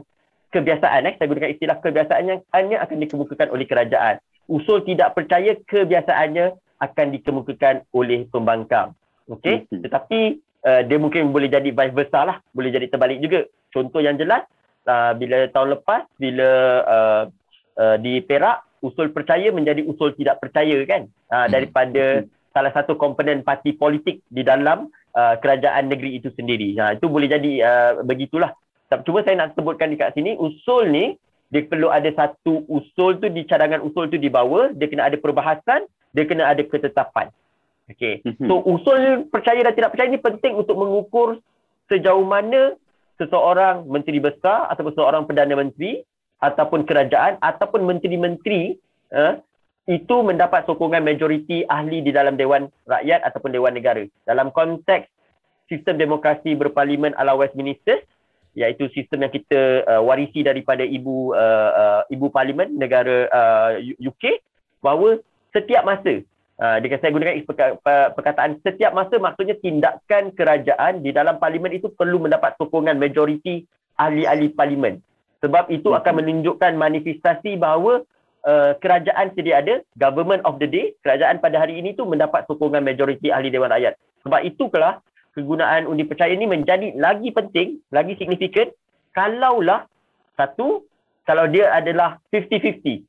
S3: kebiasaan eh. Saya gunakan istilah kebiasaannya hanya akan dikemukakan oleh kerajaan. Usul tidak percaya kebiasaannya akan dikemukakan oleh pembangkang. Okey? Hmm. tetapi uh, dia mungkin boleh jadi vice versa lah. Boleh jadi terbalik juga. Contoh yang jelas uh, bila tahun lepas bila uh, uh, di Perak usul percaya menjadi usul tidak percaya kan? Uh, daripada hmm. salah satu komponen parti politik di dalam uh, kerajaan negeri itu sendiri. Ha, itu boleh jadi uh, begitulah Cuma saya nak sebutkan di kat sini, usul ni, dia perlu ada satu usul tu, di cadangan usul tu dibawa, dia kena ada perbahasan, dia kena ada ketetapan. Okay. Mhm. So, usul percaya dan tidak percaya ni penting untuk mengukur sejauh mana seseorang menteri besar ataupun seseorang perdana menteri ataupun kerajaan ataupun menteri-menteri uh, itu mendapat sokongan majoriti ahli di dalam Dewan Rakyat ataupun Dewan Negara. Dalam konteks sistem demokrasi berparlimen ala Westminster, iaitu sistem yang kita uh, warisi daripada ibu uh, uh, ibu parlimen negara uh, UK bahawa setiap masa uh, dia saya gunakan perkataan setiap masa maksudnya tindakan kerajaan di dalam parlimen itu perlu mendapat sokongan majoriti ahli-ahli parlimen sebab itu akan hmm. menunjukkan manifestasi bahawa uh, kerajaan sedia ada government of the day kerajaan pada hari ini tu mendapat sokongan majoriti ahli dewan rakyat sebab itulah kegunaan undi percaya ini menjadi lagi penting, lagi signifikan kalaulah satu, kalau dia adalah 50-50.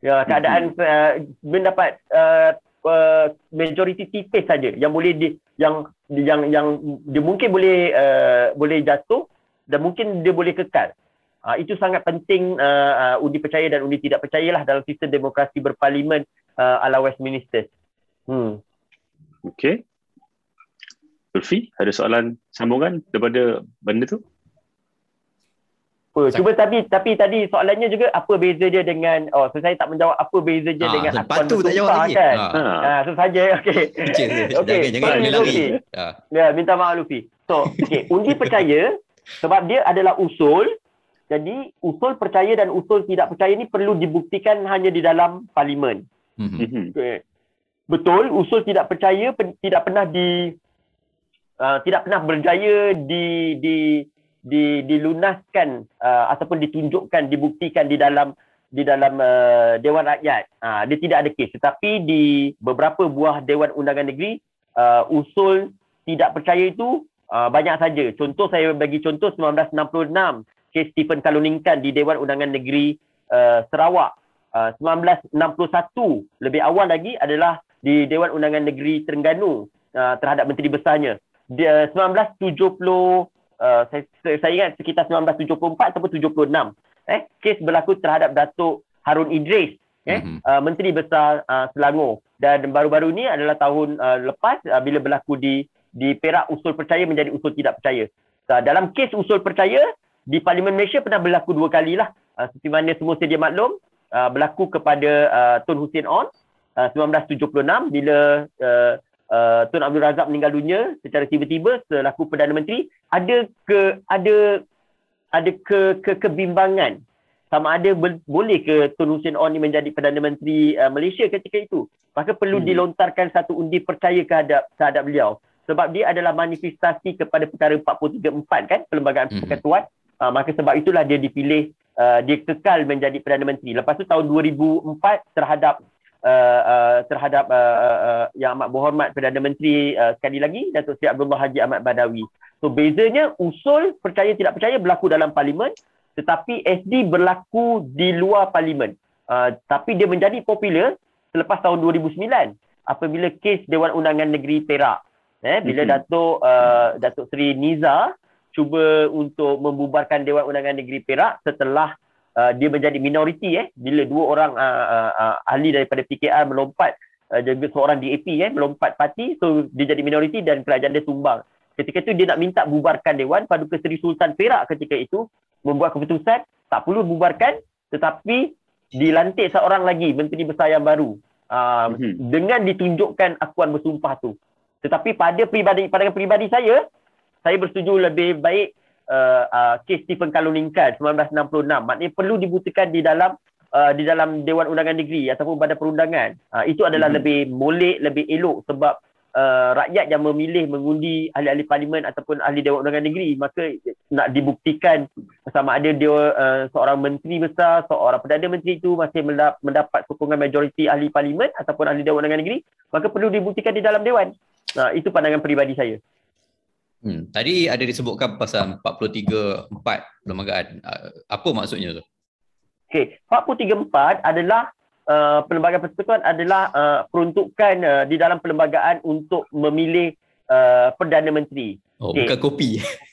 S3: Ya, keadaan mm-hmm. uh, mendapat uh, uh, majority tipis saja yang boleh di, yang yang yang dia mungkin boleh uh, boleh jatuh dan mungkin dia boleh kekal. Uh, itu sangat penting uh, uh, undi percaya dan undi tidak percayalah dalam sistem demokrasi berparlimen uh, ala Westminster. Hmm.
S1: Okay. Ulfi, ada soalan sambungan daripada benda tu?
S3: Apa? Cuba tapi tapi tadi soalannya juga apa beza dia dengan oh so saya tak menjawab apa beza dia ha, dengan
S2: akuan tu tak jawab lagi.
S3: Kan? Ha. ha so saja okey.
S2: okey. Jangan jangan lari.
S3: Ha. Ya, minta maaf Luffy. So, okey, undi percaya sebab dia adalah usul. Jadi, usul percaya dan usul tidak percaya ni perlu dibuktikan hanya di dalam parlimen. Mm-hmm. Okay. Betul, usul tidak percaya pen, tidak pernah di uh, tidak pernah berjaya di di di dilunaskan uh, ataupun ditunjukkan dibuktikan di dalam di dalam uh, dewan rakyat. Uh, dia tidak ada kes. Tetapi di beberapa buah dewan undangan negeri uh, usul tidak percaya itu uh, banyak saja. Contoh saya bagi contoh 1966 kes Stephen Kaluningkan di dewan undangan negeri uh, Sarawak. Uh, 1961 lebih awal lagi adalah di dewan undangan negeri Terengganu uh, terhadap menteri besarnya dia 1970 uh, saya, saya ingat sekitar 1974 ataupun 76 eh kes berlaku terhadap Datuk Harun Idris eh mm-hmm. uh, menteri besar uh, Selangor. Dan baru-baru ini adalah tahun uh, lepas uh, bila berlaku di di Perak usul percaya menjadi usul tidak percaya. Uh, dalam kes usul percaya di Parlimen Malaysia pernah berlaku dua kali lah. Uh, seperti mana semua sedia maklum uh, berlaku kepada uh, Tun Hussein On uh, 1976 bila uh, uh, Tun Abdul Razak meninggal dunia secara tiba-tiba selaku Perdana Menteri. Ada ke ada ada ke, ke kebimbangan? Sama ada be, boleh ke Tun Hussein On ni menjadi Perdana Menteri uh, Malaysia ketika itu? Maka perlu hmm. dilontarkan satu undi percaya kehadap kehadap beliau. Sebab dia adalah manifestasi kepada perkara 434 kan? Perlembagaan hmm. persekutuan. Uh, maka sebab itulah dia dipilih uh, dia kekal menjadi Perdana Menteri. Lepas tu tahun 2004 terhadap uh, uh, terhadap uh, uh, uh, yang amat berhormat Perdana Menteri uh, sekali lagi Datuk Seri Abdullah Haji Ahmad Badawi. So bezanya usul percaya tidak percaya berlaku dalam parlimen tetapi SD berlaku di luar parlimen. Uh, tapi dia menjadi popular selepas tahun 2009 uh, apabila kes Dewan Undangan Negeri Perak. Eh, bila
S1: Mhm.
S3: Datuk uh, Datuk Seri Niza cuba untuk membubarkan Dewan Undangan Negeri Perak setelah uh, dia menjadi minoriti eh bila dua orang uh, uh, uh, ahli daripada PKR melompat uh, juga seorang DAP eh melompat parti so dia jadi minoriti dan kerajaan dia tumbang. Ketika itu dia nak minta bubarkan dewan Paduka Seri Sultan Perak ketika itu membuat keputusan tak perlu bubarkan tetapi dilantik seorang lagi menteri besar yang baru uh,
S1: Mhm.
S3: dengan ditunjukkan akuan bersumpah tu. Tetapi pada peribadi pandangan peribadi saya saya bersetuju lebih baik uh, uh, kes Stephen Kaluningkan 1966 maknanya perlu dibuktikan di dalam uh, di dalam Dewan Undangan Negeri ataupun Badan Perundangan. Uh, itu adalah
S1: Mhm.
S3: lebih molek, lebih elok sebab uh, rakyat yang memilih mengundi ahli-ahli parlimen ataupun ahli Dewan Undangan Negeri maka nak dibuktikan sama ada dia uh, seorang menteri besar, seorang Perdana Menteri itu masih mendap- mendapat sokongan majoriti ahli parlimen ataupun ahli Dewan Undangan Negeri maka perlu dibuktikan di dalam Dewan. Nah, itu pandangan peribadi saya.
S2: Hmm. Tadi ada disebutkan pasal 43 4 perlembagaan. Uh, apa maksudnya tu?
S3: Okey, 434 adalah uh, perlembagaan persekutuan adalah uh, peruntukan uh, di dalam perlembagaan untuk memilih uh, Perdana Menteri.
S2: Oh,
S3: Okey.
S2: bukan kopi.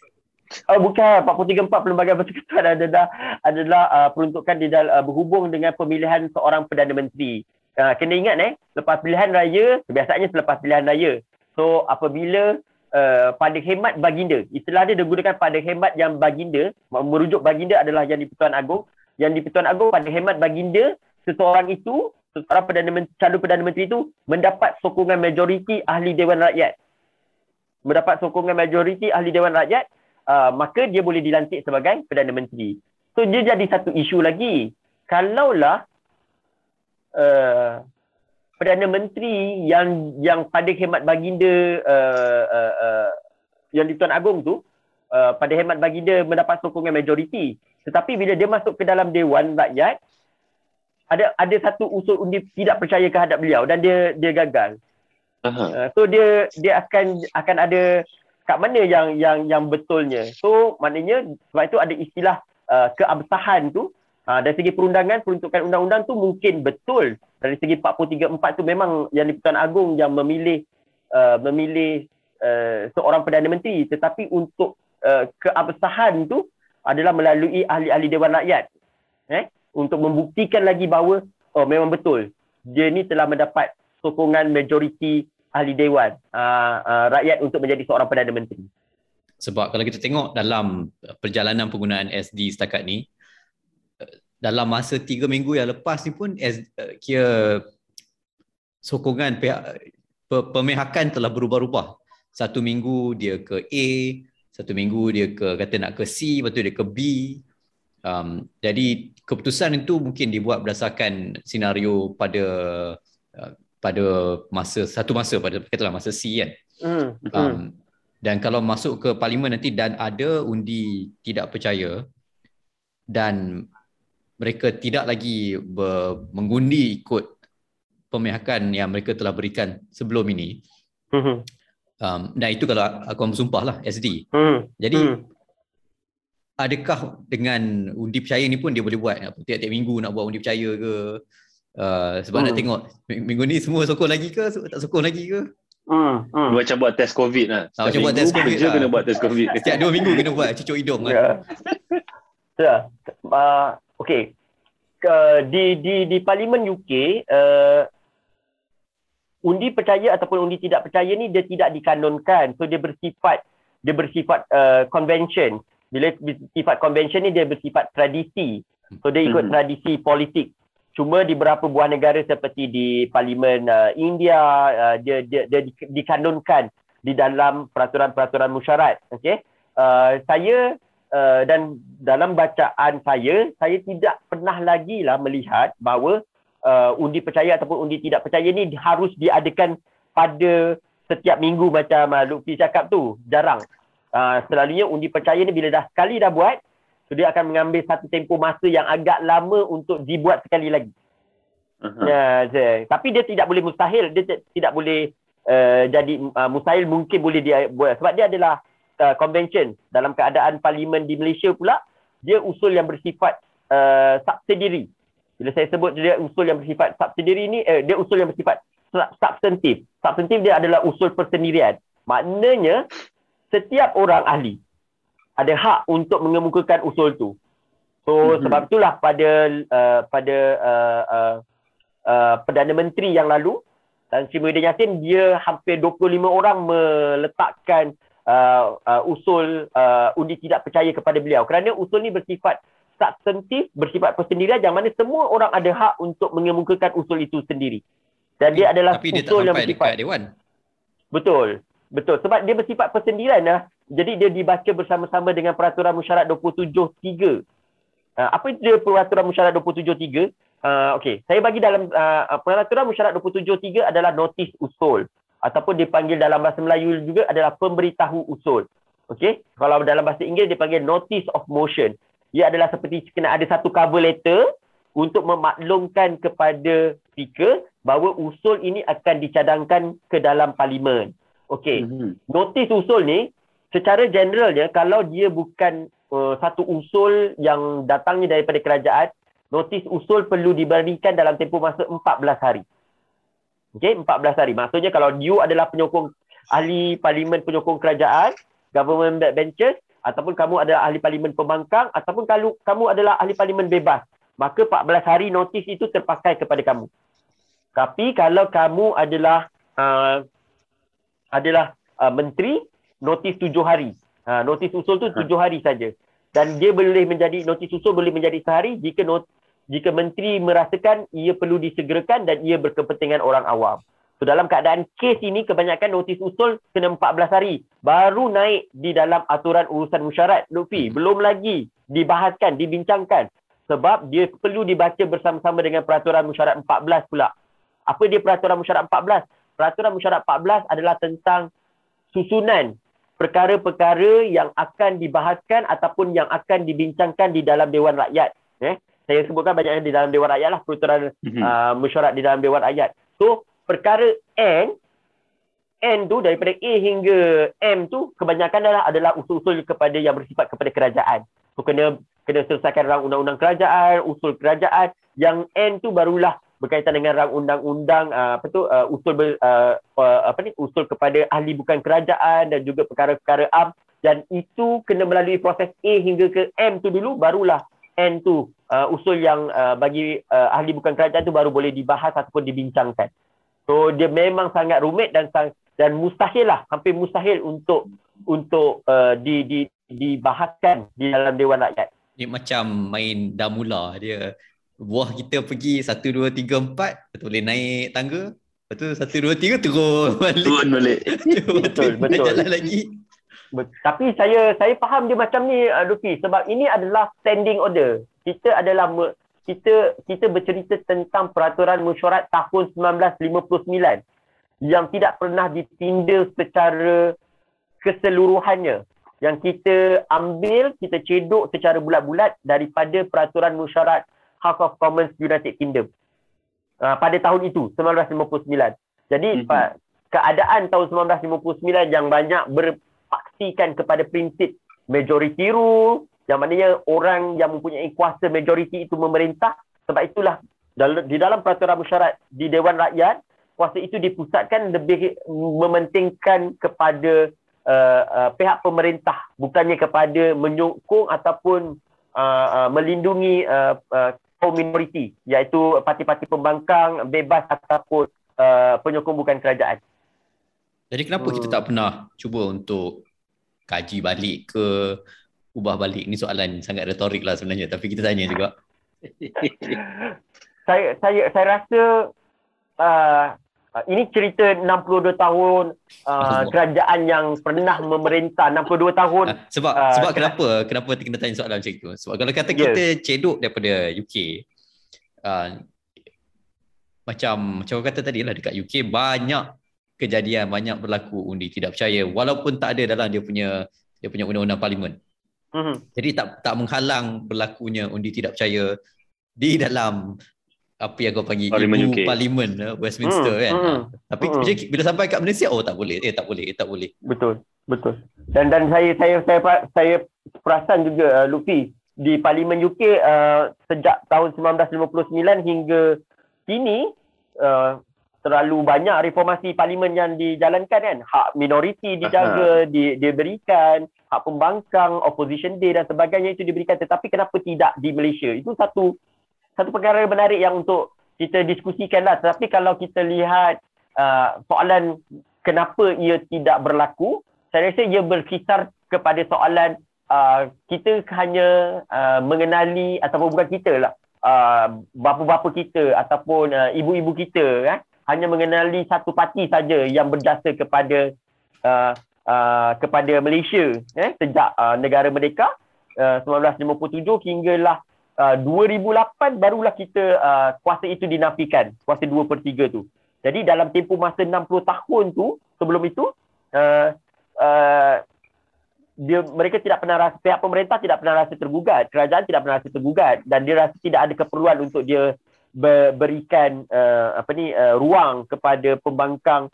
S3: Oh bukan, 434 perlembagaan persekutuan adalah adalah uh, peruntukan di dalam uh, berhubung dengan pemilihan seorang Perdana Menteri. Uh, kena ingat eh, lepas pilihan raya, biasanya selepas pilihan raya. So apabila uh, pada hemat baginda, istilah dia digunakan pada hemat yang baginda, merujuk baginda adalah yang di Pertuan Agong, yang di Pertuan Agong pada hemat baginda, seseorang itu, seseorang Perdana Menteri, calon Perdana Menteri itu mendapat sokongan majoriti ahli Dewan Rakyat. Mendapat sokongan majoriti ahli Dewan Rakyat, uh, maka dia boleh dilantik sebagai Perdana Menteri. So dia jadi satu isu lagi. Kalaulah uh, Perdana Menteri yang yang pada hemat baginda uh, uh, uh, yang di Tuan Agong tu uh, pada hemat baginda mendapat sokongan majoriti. Tetapi bila dia masuk ke dalam Dewan Rakyat ada ada satu usul undi tidak percaya kehadap beliau dan dia dia gagal. Uh, so dia dia akan akan ada kat mana yang yang yang betulnya. So maknanya sebab itu ada istilah uh, keabsahan tu uh, dari segi perundangan peruntukan undang-undang tu mungkin betul. Dari segi 434 tu memang yang di Pertuan Agong yang memilih uh, memilih uh, seorang Perdana Menteri tetapi untuk uh, keabsahan tu adalah melalui ahli-ahli Dewan Rakyat. Eh untuk membuktikan lagi bahawa oh memang betul dia ni telah mendapat sokongan majoriti ahli dewan uh, uh, rakyat untuk menjadi seorang Perdana Menteri.
S2: Sebab kalau kita tengok dalam perjalanan penggunaan SD setakat ni, dalam masa tiga minggu yang lepas ni pun S, eh, kira sokongan pihak pe- pemihakan telah berubah-ubah. Satu minggu dia ke A, satu minggu dia ke kata nak ke C, lepas tu dia ke B. Um, jadi keputusan itu mungkin dibuat berdasarkan senario pada uh, pada masa satu masa pada katalah masa C kan.
S3: Hmm. hmm.
S2: Um, dan kalau masuk ke parlimen nanti dan ada undi tidak percaya dan mereka tidak lagi ber, mengundi ikut pemihakan yang mereka telah berikan sebelum ini.
S3: Hmm.
S2: Um, dan itu kalau aku bersumpah lah SD.
S3: Hmm.
S2: Jadi
S3: Hmm.
S2: adakah dengan undi percaya ni pun dia boleh buat apa tiap-tiap minggu nak buat undi percaya ke? Uh, sebab nak
S3: Hmm.
S2: tengok ming- minggu ni semua sokong lagi ke tak sokong lagi ke?
S3: Hmm. Hmm.
S1: Macam buat test COVID lah.
S2: Ah, macam buat test COVID lah.
S1: kena buat test COVID.
S2: Setiap dua minggu kena buat cucuk hidung kan.
S3: Ya. Ya. Uh, okay. Uh, di di di Parlimen UK uh, undi percaya ataupun undi tidak percaya ni dia tidak dikanonkan. So dia bersifat dia bersifat uh, convention. Bila bersifat convention ni dia bersifat tradisi. So dia ikut
S1: Mhm.
S3: tradisi politik. Cuma di beberapa buah negara seperti di Parlimen uh, India uh, dia dia dia di- dikanonkan di dalam peraturan-peraturan musyarat. Okey. Uh, saya uh, dan dalam bacaan saya saya tidak pernah lagi lah melihat bahawa uh, undi percaya ataupun undi tidak percaya ni harus diadakan pada setiap minggu macam uh, Lutfi cakap tu. Jarang. Uh, selalunya undi percaya ni bila dah sekali dah buat So dia akan mengambil satu tempoh masa yang agak lama untuk dibuat sekali lagi. Ya, je. Tapi dia tidak boleh mustahil, dia t- tidak boleh uh, jadi uh, mustahil mungkin boleh dia buat sebab dia adalah uh, convention dalam keadaan parlimen di Malaysia pula dia usul yang bersifat uh, subsidiary. Bila saya sebut dia usul yang bersifat subsidiary ni eh, dia usul yang bersifat substantif. Substantif dia adalah usul persendirian. Maknanya setiap orang ahli ada hak untuk mengemukakan usul tu. So mm-hmm. sebab itulah pada uh, pada uh, uh, uh, Perdana Menteri yang lalu dan Sri Muhyiddin Yassin dia hampir 25 orang meletakkan uh, uh, usul uh, undi tidak percaya kepada beliau. Kerana usul ni bersifat substantif bersifat persendirian yang mana semua orang ada hak untuk mengemukakan usul itu sendiri. Dan
S2: tapi,
S3: dia adalah
S2: tapi dia
S3: usul
S2: tak
S3: yang bersifat
S2: dewan.
S3: Betul. Betul. Sebab dia bersifat persendirian lah jadi dia dibaca bersama-sama dengan peraturan mesyuarat 273 uh, apa dia peraturan mesyuarat 273 Uh, Okey, saya bagi dalam uh, peraturan mesyuarat 273 adalah notis usul ataupun dipanggil dalam bahasa Melayu juga adalah pemberitahu usul. Okey, kalau dalam bahasa Inggeris dipanggil notice of motion. Ia adalah seperti kena ada satu cover letter untuk memaklumkan kepada speaker bahawa usul ini akan dicadangkan ke dalam parlimen. Okey, mm-hmm. notis usul ni secara generalnya kalau dia bukan uh, satu usul yang datangnya daripada kerajaan notis usul perlu diberikan dalam tempoh masa 14 hari. Okey, 14 hari. Maksudnya kalau you adalah penyokong ahli parlimen penyokong kerajaan, government backbenchers ataupun kamu adalah ahli parlimen pembangkang ataupun kalau kamu adalah ahli parlimen bebas, maka 14 hari notis itu terpakai kepada kamu. Tapi kalau kamu adalah uh, adalah uh, menteri, notis 7 hari. Uh, notis usul tu 7 hari saja dan dia boleh menjadi notis usul boleh menjadi sehari jika not, jika menteri merasakan ia perlu disegerakan dan ia berkepentingan orang awam. So dalam keadaan kes ini kebanyakan notis usul kena 14 hari baru naik di dalam aturan urusan musyarat Lutfi belum lagi dibahaskan dibincangkan sebab dia perlu dibaca bersama-sama dengan peraturan musyarat 14 pula. Apa dia peraturan musyarat 14? Peraturan musyarat 14 adalah tentang susunan perkara-perkara yang akan dibahaskan ataupun yang akan dibincangkan di dalam Dewan Rakyat. Eh? Saya sebutkan banyaknya di dalam Dewan Rakyat lah, peraturan mm-hmm. uh, mesyuarat di dalam Dewan Rakyat. So, perkara N, N tu daripada A hingga M tu kebanyakan adalah, adalah usul-usul kepada yang bersifat kepada kerajaan. So, kena kena selesaikan rang undang-undang kerajaan, usul kerajaan. Yang N tu barulah berkaitan dengan rang undang-undang uh, apa tu uh, usul ber, uh, uh, apa ni usul kepada ahli bukan kerajaan dan juga perkara-perkara am dan itu kena melalui proses A hingga ke M tu dulu barulah N tu uh, usul yang uh, bagi uh, ahli bukan kerajaan tu baru boleh dibahas ataupun dibincangkan. So dia memang sangat rumit dan dan mustahil lah hampir mustahil untuk untuk uh, di, di dibahaskan di dalam Dewan Rakyat.
S2: Ini macam main damula dia. Buah kita pergi satu dua tiga empat betul boleh naik tangga. Lepas tu satu dua tiga turun balik.
S1: Turun balik.
S3: Betul betul.
S2: jalan lagi.
S3: Bet- tapi saya saya faham dia macam ni uh, Luki. Sebab ini adalah standing order kita adalah me- kita kita bercerita tentang peraturan mesyuarat tahun 1959 yang tidak pernah ditindak secara keseluruhannya yang kita ambil kita cedok secara bulat-bulat daripada peraturan mesyuarat House of Commons United Kingdom uh, pada tahun itu 1959. Jadi mm-hmm. keadaan tahun 1959 yang banyak berpaksikan kepada prinsip majority rule yang maknanya orang yang mempunyai kuasa majority itu memerintah sebab itulah di dalam peraturan mesyuarat di Dewan Rakyat kuasa itu dipusatkan lebih mementingkan kepada uh, uh, pihak pemerintah bukannya kepada menyokong ataupun uh, uh, melindungi uh, uh, kaum minoriti iaitu parti-parti pembangkang bebas ataupun uh, penyokong bukan kerajaan.
S2: Jadi kenapa hmm. kita tak pernah cuba untuk kaji balik ke ubah balik ni soalan sangat retorik lah sebenarnya tapi kita tanya juga.
S3: saya saya saya rasa uh, ini cerita 62 tahun uh, kerajaan yang pernah memerintah 62 tahun. Uh,
S2: sebab uh, sebab kenapa kenapa kita tanya soalan macam itu? Sebab kalau kata yes. kita cedok daripada UK uh, macam macam kata tadi lah dekat UK banyak kejadian banyak berlaku undi tidak percaya walaupun tak ada dalam dia punya dia punya undang-undang parlimen. Mm-hmm. Jadi tak tak menghalang berlakunya undi tidak percaya di dalam apa yang kau panggil
S1: Parlimen
S2: ibu UK. parlimen uh, Westminster hmm. kan. Hmm. Uh, tapi hmm. bila, bila sampai kat Malaysia oh tak boleh. Eh tak boleh, eh, tak boleh.
S3: Betul. Betul. Dan dan saya saya saya saya perasan juga uh, Luffy di parlimen UK uh, sejak tahun 1959 hingga kini uh, terlalu banyak reformasi parlimen yang dijalankan kan? Hak minoriti dijaga di, diberikan hak pembangkang opposition day dan sebagainya itu diberikan. Tetapi kenapa tidak di Malaysia? Itu satu satu perkara menarik yang untuk kita diskusikan lah. Tetapi kalau kita lihat uh, soalan kenapa ia tidak berlaku saya rasa ia berkisar kepada soalan uh, kita hanya uh, mengenali ataupun bukan kita lah uh, bapa-bapa kita ataupun uh, ibu-ibu kita kan hanya mengenali satu parti saja yang berjasa kepada uh, uh, kepada Malaysia eh, sejak uh, negara merdeka uh, 1957 hinggalah uh, 2008 barulah kita uh, kuasa itu dinafikan kuasa 2 per 3 tu. Jadi dalam tempoh masa 60 tahun tu sebelum itu uh, uh, dia mereka tidak pernah rasa pihak pemerintah tidak pernah rasa tergugat kerajaan tidak pernah rasa tergugat dan dia rasa tidak ada keperluan untuk dia berikan uh, apa ni uh, ruang kepada pembangkang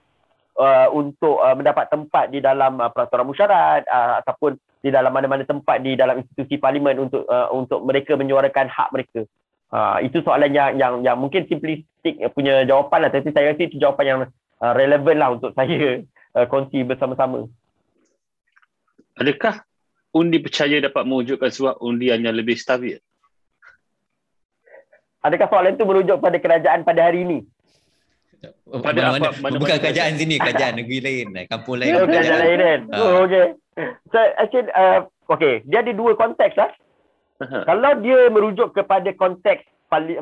S3: uh, untuk uh, mendapat tempat di dalam uh, peraturan musyarat uh, ataupun di dalam mana-mana tempat di dalam institusi parlimen untuk uh, untuk mereka menyuarakan hak mereka. Uh, itu soalan yang yang yang mungkin simplistik punya jawapan lah tapi saya rasa itu jawapan yang uh, relevan lah untuk saya uh, kongsi bersama-sama.
S1: Adakah undi percaya dapat mewujudkan sebuah undian yang lebih stabil?
S3: Adakah soalan itu merujuk pada kerajaan pada hari ini?
S2: Pada mana, apa, mana, bukan mana, kerajaan mana. sini, kerajaan negeri lain, eh, kampung lain.
S3: Oh, kerajaan lain kan? Uh. Oh, okay. So, actually, uh, okay. Dia ada dua konteks lah. Uh-huh. Kalau dia merujuk kepada konteks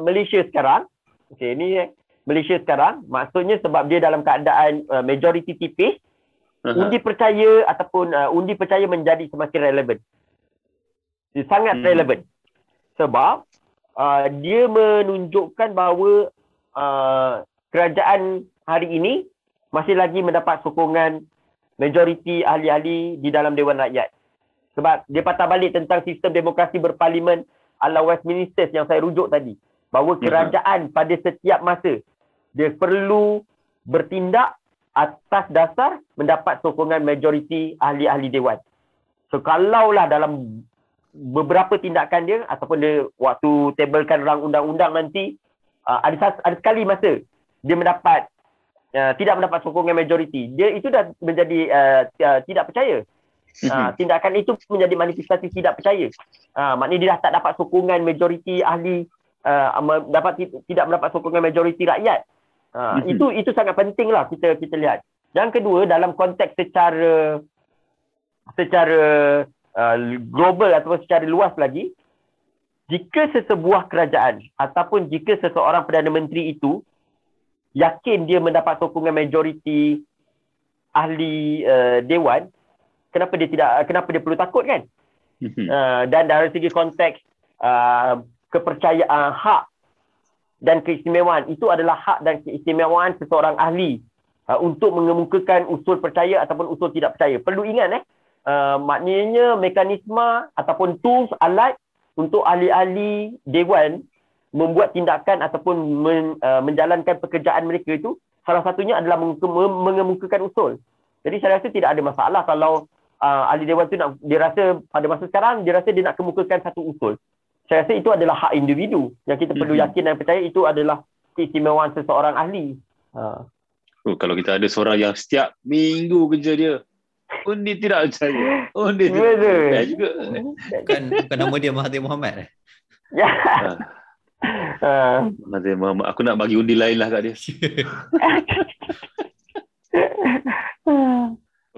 S3: Malaysia sekarang, okay, ini Malaysia sekarang, maksudnya sebab dia dalam keadaan uh, majoriti tipis, uh-huh. undi percaya ataupun uh, undi percaya menjadi semakin relevan. Dia sangat hmm. relevan. Sebab uh, dia menunjukkan bahawa uh, kerajaan hari ini masih lagi mendapat sokongan majoriti ahli-ahli di dalam Dewan Rakyat. Sebab dia patah balik tentang sistem demokrasi berparlimen ala Westminster yang saya rujuk tadi. Bahawa mhm. kerajaan pada setiap masa dia perlu bertindak atas dasar mendapat sokongan majoriti ahli-ahli Dewan. So kalaulah dalam beberapa tindakan dia ataupun dia waktu tablekan rang undang-undang nanti uh, ada ada sekali masa dia mendapat uh, tidak mendapat sokongan majoriti. Dia itu dah menjadi uh, uh, tidak percaya. Uh, tindakan itu menjadi manifestasi tidak percaya. Uh, maknanya dia dah tak dapat sokongan majoriti ahli uh, dapat tidak mendapat sokongan majoriti rakyat. Uh, itu itu sangat pentinglah kita kita lihat. Yang kedua dalam konteks secara secara uh, global atau secara luas lagi jika sesebuah kerajaan ataupun jika seseorang Perdana Menteri itu yakin dia mendapat sokongan majoriti ahli uh, dewan kenapa dia tidak kenapa dia perlu takut kan? Uh, dan dari segi konteks uh, kepercayaan hak dan keistimewaan itu adalah hak dan keistimewaan seseorang ahli uh, untuk mengemukakan usul percaya ataupun usul tidak percaya. Perlu ingat eh uh, maknanya mekanisme ataupun tools alat untuk ahli-ahli dewan membuat tindakan ataupun men, uh, menjalankan pekerjaan mereka itu salah satunya adalah mengemukakan usul. Jadi saya rasa tidak ada masalah kalau uh, ahli dewan itu nak dia rasa pada masa sekarang dia rasa dia nak kemukakan satu usul. Saya rasa itu adalah hak individu yang kita perlu mhm. yakin dan percaya itu adalah keistimewaan seseorang ahli. Uh.
S1: Oh, kalau kita ada seorang yang setiap minggu kerja dia Undi tidak percaya. Undi tidak percaya juga.
S2: Bukan, bukan nama dia Mahathir Mohamad eh?
S3: Ya.
S1: Uh. Mahathir Mohamad. Aku nak bagi undi lain lah kat dia.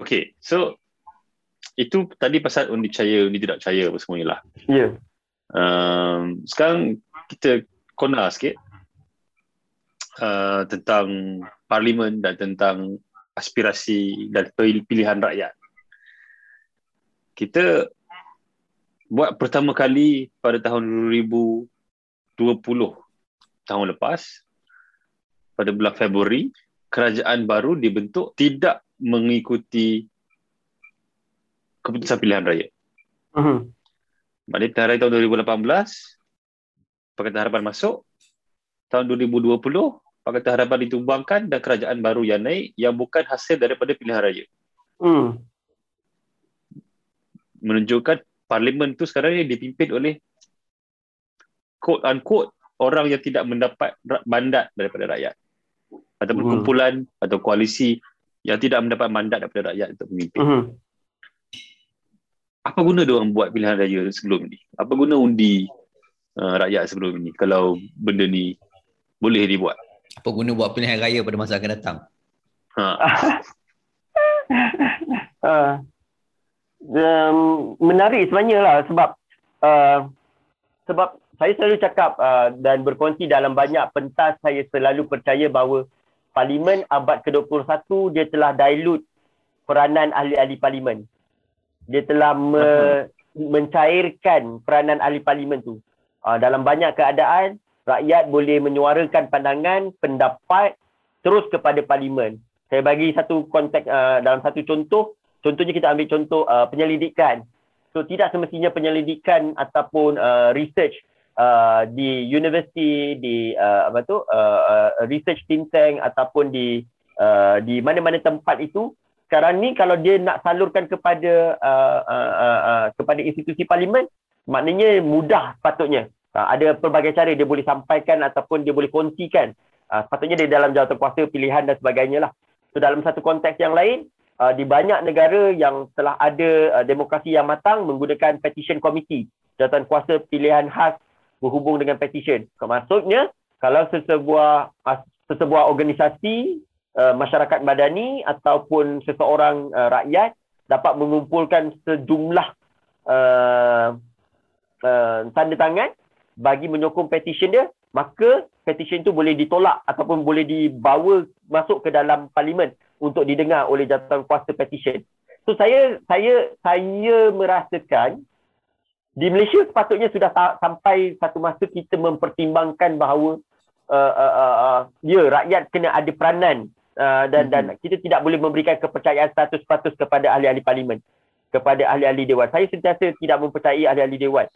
S1: okay, so itu tadi pasal undi percaya, undi tidak percaya apa semuanya lah.
S3: Ya. Yeah.
S1: Um, sekarang kita kona sikit uh, tentang parlimen dan tentang aspirasi dan pilihan rakyat. Kita buat pertama kali pada tahun 2020 tahun lepas pada bulan Februari kerajaan baru dibentuk tidak mengikuti keputusan pilihan raya. Uh-huh. Pada pilihan raya tahun 2018 Pakatan Harapan masuk tahun 2020 Pakatan Harapan ditumbangkan dan kerajaan baru yang naik yang bukan hasil daripada pilihan raya. Hmm. Menunjukkan parlimen tu sekarang ni dipimpin oleh quote unquote orang yang tidak mendapat mandat daripada rakyat. ataupun
S3: Hmm.
S1: kumpulan atau koalisi yang tidak mendapat mandat daripada rakyat untuk memimpin.
S3: Mhm.
S1: Apa guna dia orang buat pilihan raya sebelum ni? Apa guna undi uh, rakyat sebelum ni kalau benda ni boleh dibuat?
S2: Apa guna buat pilihan raya pada masa akan datang?
S1: Ha.
S3: uh, um, menarik sebenarnya lah sebab uh, sebab saya selalu cakap uh, dan berkongsi dalam banyak pentas saya selalu percaya bahawa parlimen abad ke-21 dia telah dilute peranan ahli-ahli parlimen. Dia telah me- mencairkan peranan ahli parlimen tu. Uh, dalam banyak keadaan rakyat boleh menyuarakan pandangan, pendapat terus kepada parlimen. Saya bagi satu konteks uh, dalam satu contoh, contohnya kita ambil contoh uh, penyelidikan. So tidak semestinya penyelidikan ataupun uh, research uh, di universiti, di uh, apa tu uh, uh, research think tank ataupun di uh, di mana-mana tempat itu sekarang ni kalau dia nak salurkan kepada uh, uh, uh, uh, kepada institusi parlimen maknanya mudah sepatutnya. Uh, ada pelbagai cara dia boleh sampaikan ataupun dia boleh kongsikan. Uh, sepatutnya dia dalam jawatan kuasa pilihan dan sebagainya lah. So dalam satu konteks yang lain, uh, di banyak negara yang telah ada uh, demokrasi yang matang menggunakan petition committee, jawatan kuasa pilihan khas berhubung dengan petition. Maksudnya kalau sesebuah uh, sesebuah organisasi uh, masyarakat madani ataupun seseorang uh, rakyat dapat mengumpulkan sejumlah uh, uh, tanda tangan bagi menyokong petition dia, maka petition tu boleh ditolak ataupun boleh dibawa masuk ke dalam parlimen untuk didengar oleh jawatan kuasa petition. So saya saya saya merasakan di Malaysia sepatutnya sudah ta- sampai satu masa kita mempertimbangkan bahawa uh, uh, uh, uh, ya rakyat kena ada peranan uh, dan dan kita tidak boleh memberikan kepercayaan 100% kepada ahli-ahli parlimen kepada ahli-ahli dewan. Saya sentiasa tidak mempercayai ahli-ahli dewan.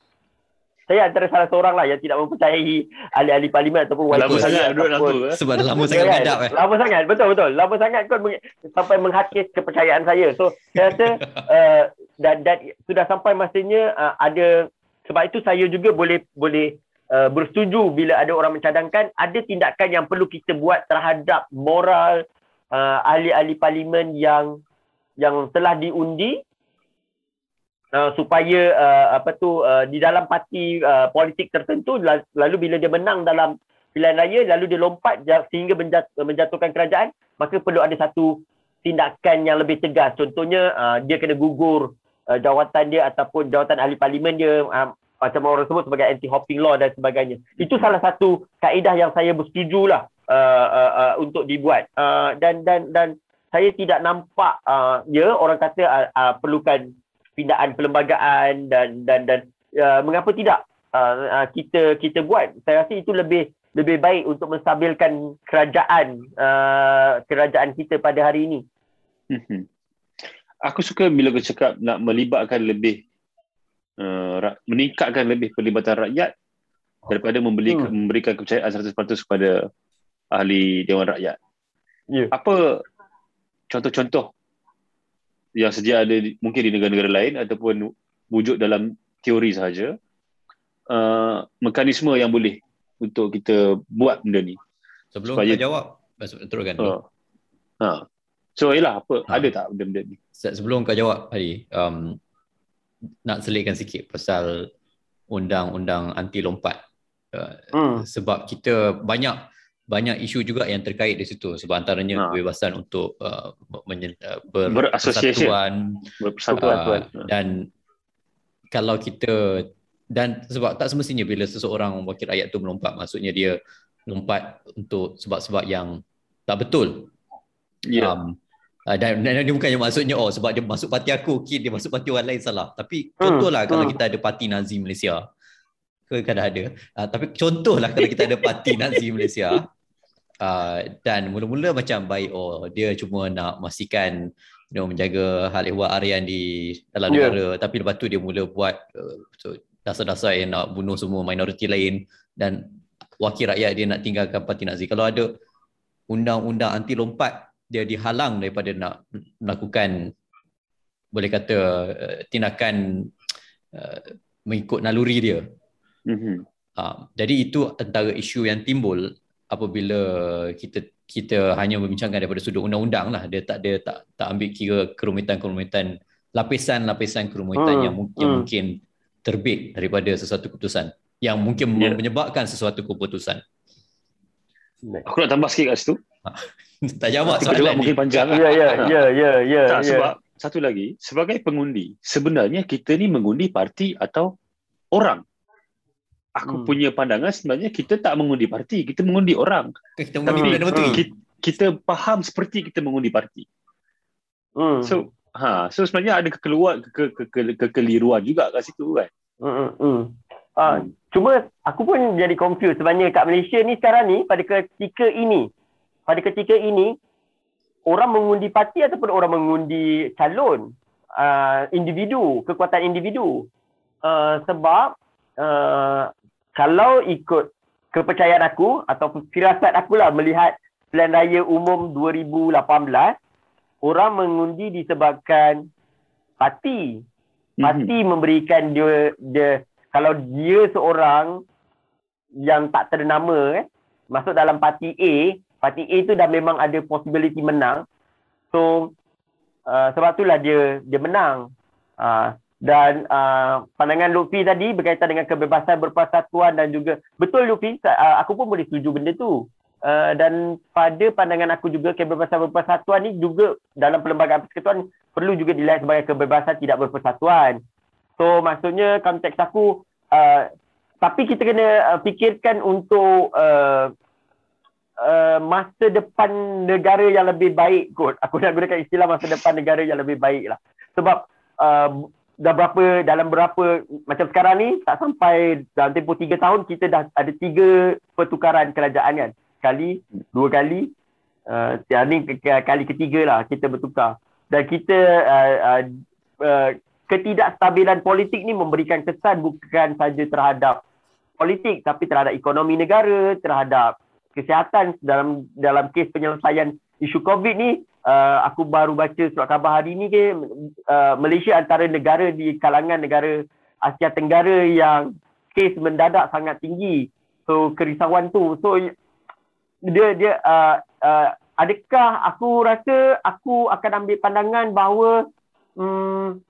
S3: Saya antara salah seorang lah yang tidak mempercayai ahli-ahli parlimen ataupun
S1: Lama
S3: wakil
S1: sangat duduk dalam. Eh?
S2: Sebab lama sangat
S3: kan?
S2: eh.
S3: Lama sangat, betul betul. Lama sangat kot meng- sampai menghakis kepercayaan saya. So saya rasa uh, dan, dan sudah sampai masanya uh, ada sebab itu saya juga boleh boleh uh, bersetuju bila ada orang mencadangkan ada tindakan yang perlu kita buat terhadap moral uh, ahli-ahli parlimen yang yang telah diundi uh, supaya uh, apa tu uh, di dalam parti uh, politik tertentu la- lalu bila dia menang dalam pilihan raya lalu dia lompat sehingga menjat, menjatuhkan kerajaan maka perlu ada satu tindakan yang lebih tegas. Contohnya uh, dia kena gugur uh, jawatan dia ataupun jawatan ahli parlimen dia uh, macam orang sebut sebagai anti hopping law dan sebagainya. Itu salah satu kaedah yang saya bersetujulah uh, uh, uh, untuk dibuat. Uh, dan dan dan saya tidak nampak uh, ya orang kata uh, uh, perlukan pindaan perlembagaan dan dan dan uh, mengapa tidak uh, uh, kita kita buat saya rasa itu lebih lebih baik untuk menstabilkan kerajaan uh, kerajaan kita pada hari ini
S1: Mhm. Aku suka bila kau cakap nak melibatkan lebih uh, meningkatkan lebih pelibatan rakyat daripada membeli
S3: Hmm.
S1: memberikan kepercayaan 100% kepada ahli Dewan Rakyat.
S3: Ya.
S1: Apa contoh-contoh yang sedia ada di, mungkin di negara-negara lain ataupun wujud dalam teori sahaja uh, mekanisme yang boleh untuk kita buat benda ni.
S2: Sebelum
S1: Supaya-
S2: kau jawab, teruskan.
S1: Uh, ha. So yalah apa
S2: Ha.
S1: ada tak benda-benda ni?
S2: Se- Sebelum kau jawab Hadi, um, nak selitkan sikit pasal undang-undang anti lompat. Uh,
S3: hmm.
S2: sebab kita banyak banyak isu juga yang terkait di situ sebab antaranya
S1: Ha.
S2: kebebasan untuk uh, uh, ber-
S1: Berasosiasi.
S2: persatuan
S1: Berpersatuan.
S2: Uh, dan kalau kita dan sebab tak semestinya bila seseorang wakil rakyat tu melompat maksudnya dia lompat untuk sebab-sebab yang tak betul
S1: Ya.
S2: um, uh, dan, dan dia bukannya maksudnya oh sebab dia masuk parti aku okey dia masuk parti orang lain salah tapi
S3: Hmm,
S2: contohlah kalau
S3: hmm.
S2: kita ada parti Nazi Malaysia ke kadang ada uh, tapi contohlah kalau kita ada parti Nazi Malaysia uh, dan mula-mula macam baik oh dia cuma nak memastikan you know, menjaga hal ehwal harian di dalam
S3: Ya.
S2: negara tapi lepas tu dia mula buat uh, so, dasar-dasar yang nak bunuh semua minoriti lain dan wakil rakyat dia nak tinggalkan parti Nazi kalau ada undang-undang anti lompat dia dihalang daripada nak melakukan boleh kata uh, tindakan uh, mengikut naluri dia.
S1: Mhm.
S2: Uh, jadi itu antara isu yang timbul apabila kita kita hanya membincangkan daripada sudut undang-undang lah dia tak dia tak tak ambil kira kerumitan-kerumitan lapisan-lapisan kerumitan
S3: Hmm,
S2: yang, mu- yang
S3: hmm.
S2: mungkin terbit daripada sesuatu keputusan yang mungkin
S1: Ya.
S2: menyebabkan sesuatu keputusan
S1: Aku nak tambah sikit kat situ.
S2: tak jawab soalan
S1: mungkin
S2: ni
S1: panjang lah.
S3: Ya, ya, ya, ya, ya.
S1: Tak,
S3: ya.
S1: sebab satu lagi, sebagai pengundi, sebenarnya kita ni mengundi parti atau orang. Aku
S3: Hmm.
S1: punya pandangan sebenarnya kita tak mengundi parti, kita mengundi orang.
S2: kita
S1: Tapi
S2: mengundi Menteri
S3: hmm.
S1: Kita, kita faham seperti kita mengundi parti.
S3: Hmm.
S1: So, ha, so sebenarnya ada kekeluar ke, ke, ke, kekeliruan juga kat situ kan.
S3: Hmm, hmm, hmm. Ah, cuma aku pun jadi confused sebenarnya kat Malaysia ni sekarang ni pada ketika ini pada ketika ini orang mengundi parti ataupun orang mengundi calon uh, individu kekuatan individu uh, sebab uh, kalau ikut kepercayaan aku atau firasat aku lah melihat pilihan raya umum 2018 orang mengundi disebabkan parti
S1: Mhm.
S3: Parti memberikan dia dia kalau dia seorang yang tak ternama eh masuk dalam parti A, parti A tu dah memang ada possibility menang. So uh, sebab itulah dia dia menang. Uh, dan uh, pandangan Lutfi tadi berkaitan dengan kebebasan berpersatuan dan juga betul Lutfi uh, aku pun boleh setuju benda tu. Uh, dan pada pandangan aku juga kebebasan berpersatuan ni juga dalam perlembagaan persekutuan perlu juga dilihat sebagai kebebasan tidak berpersatuan. So maksudnya konteks aku uh, tapi kita kena uh, fikirkan untuk uh, uh, masa depan negara yang lebih baik kot. Aku nak gunakan istilah masa depan negara yang lebih baik lah. Sebab uh, dah berapa dalam berapa macam sekarang ni tak sampai dalam tempoh tiga tahun kita dah ada tiga pertukaran kerajaan kan. Sekali, dua kali. Uh, ni kali ketiga lah kita bertukar. Dan kita uh, uh, uh, ketidakstabilan politik ni memberikan kesan bukan saja terhadap politik tapi terhadap ekonomi negara, terhadap kesihatan dalam dalam kes penyelesaian isu COVID ni uh, aku baru baca surat khabar hari ni ke uh, Malaysia antara negara di kalangan negara Asia Tenggara yang kes mendadak sangat tinggi. So kerisauan tu. So dia dia uh, uh, adakah aku rasa aku akan ambil pandangan bahawa hmm,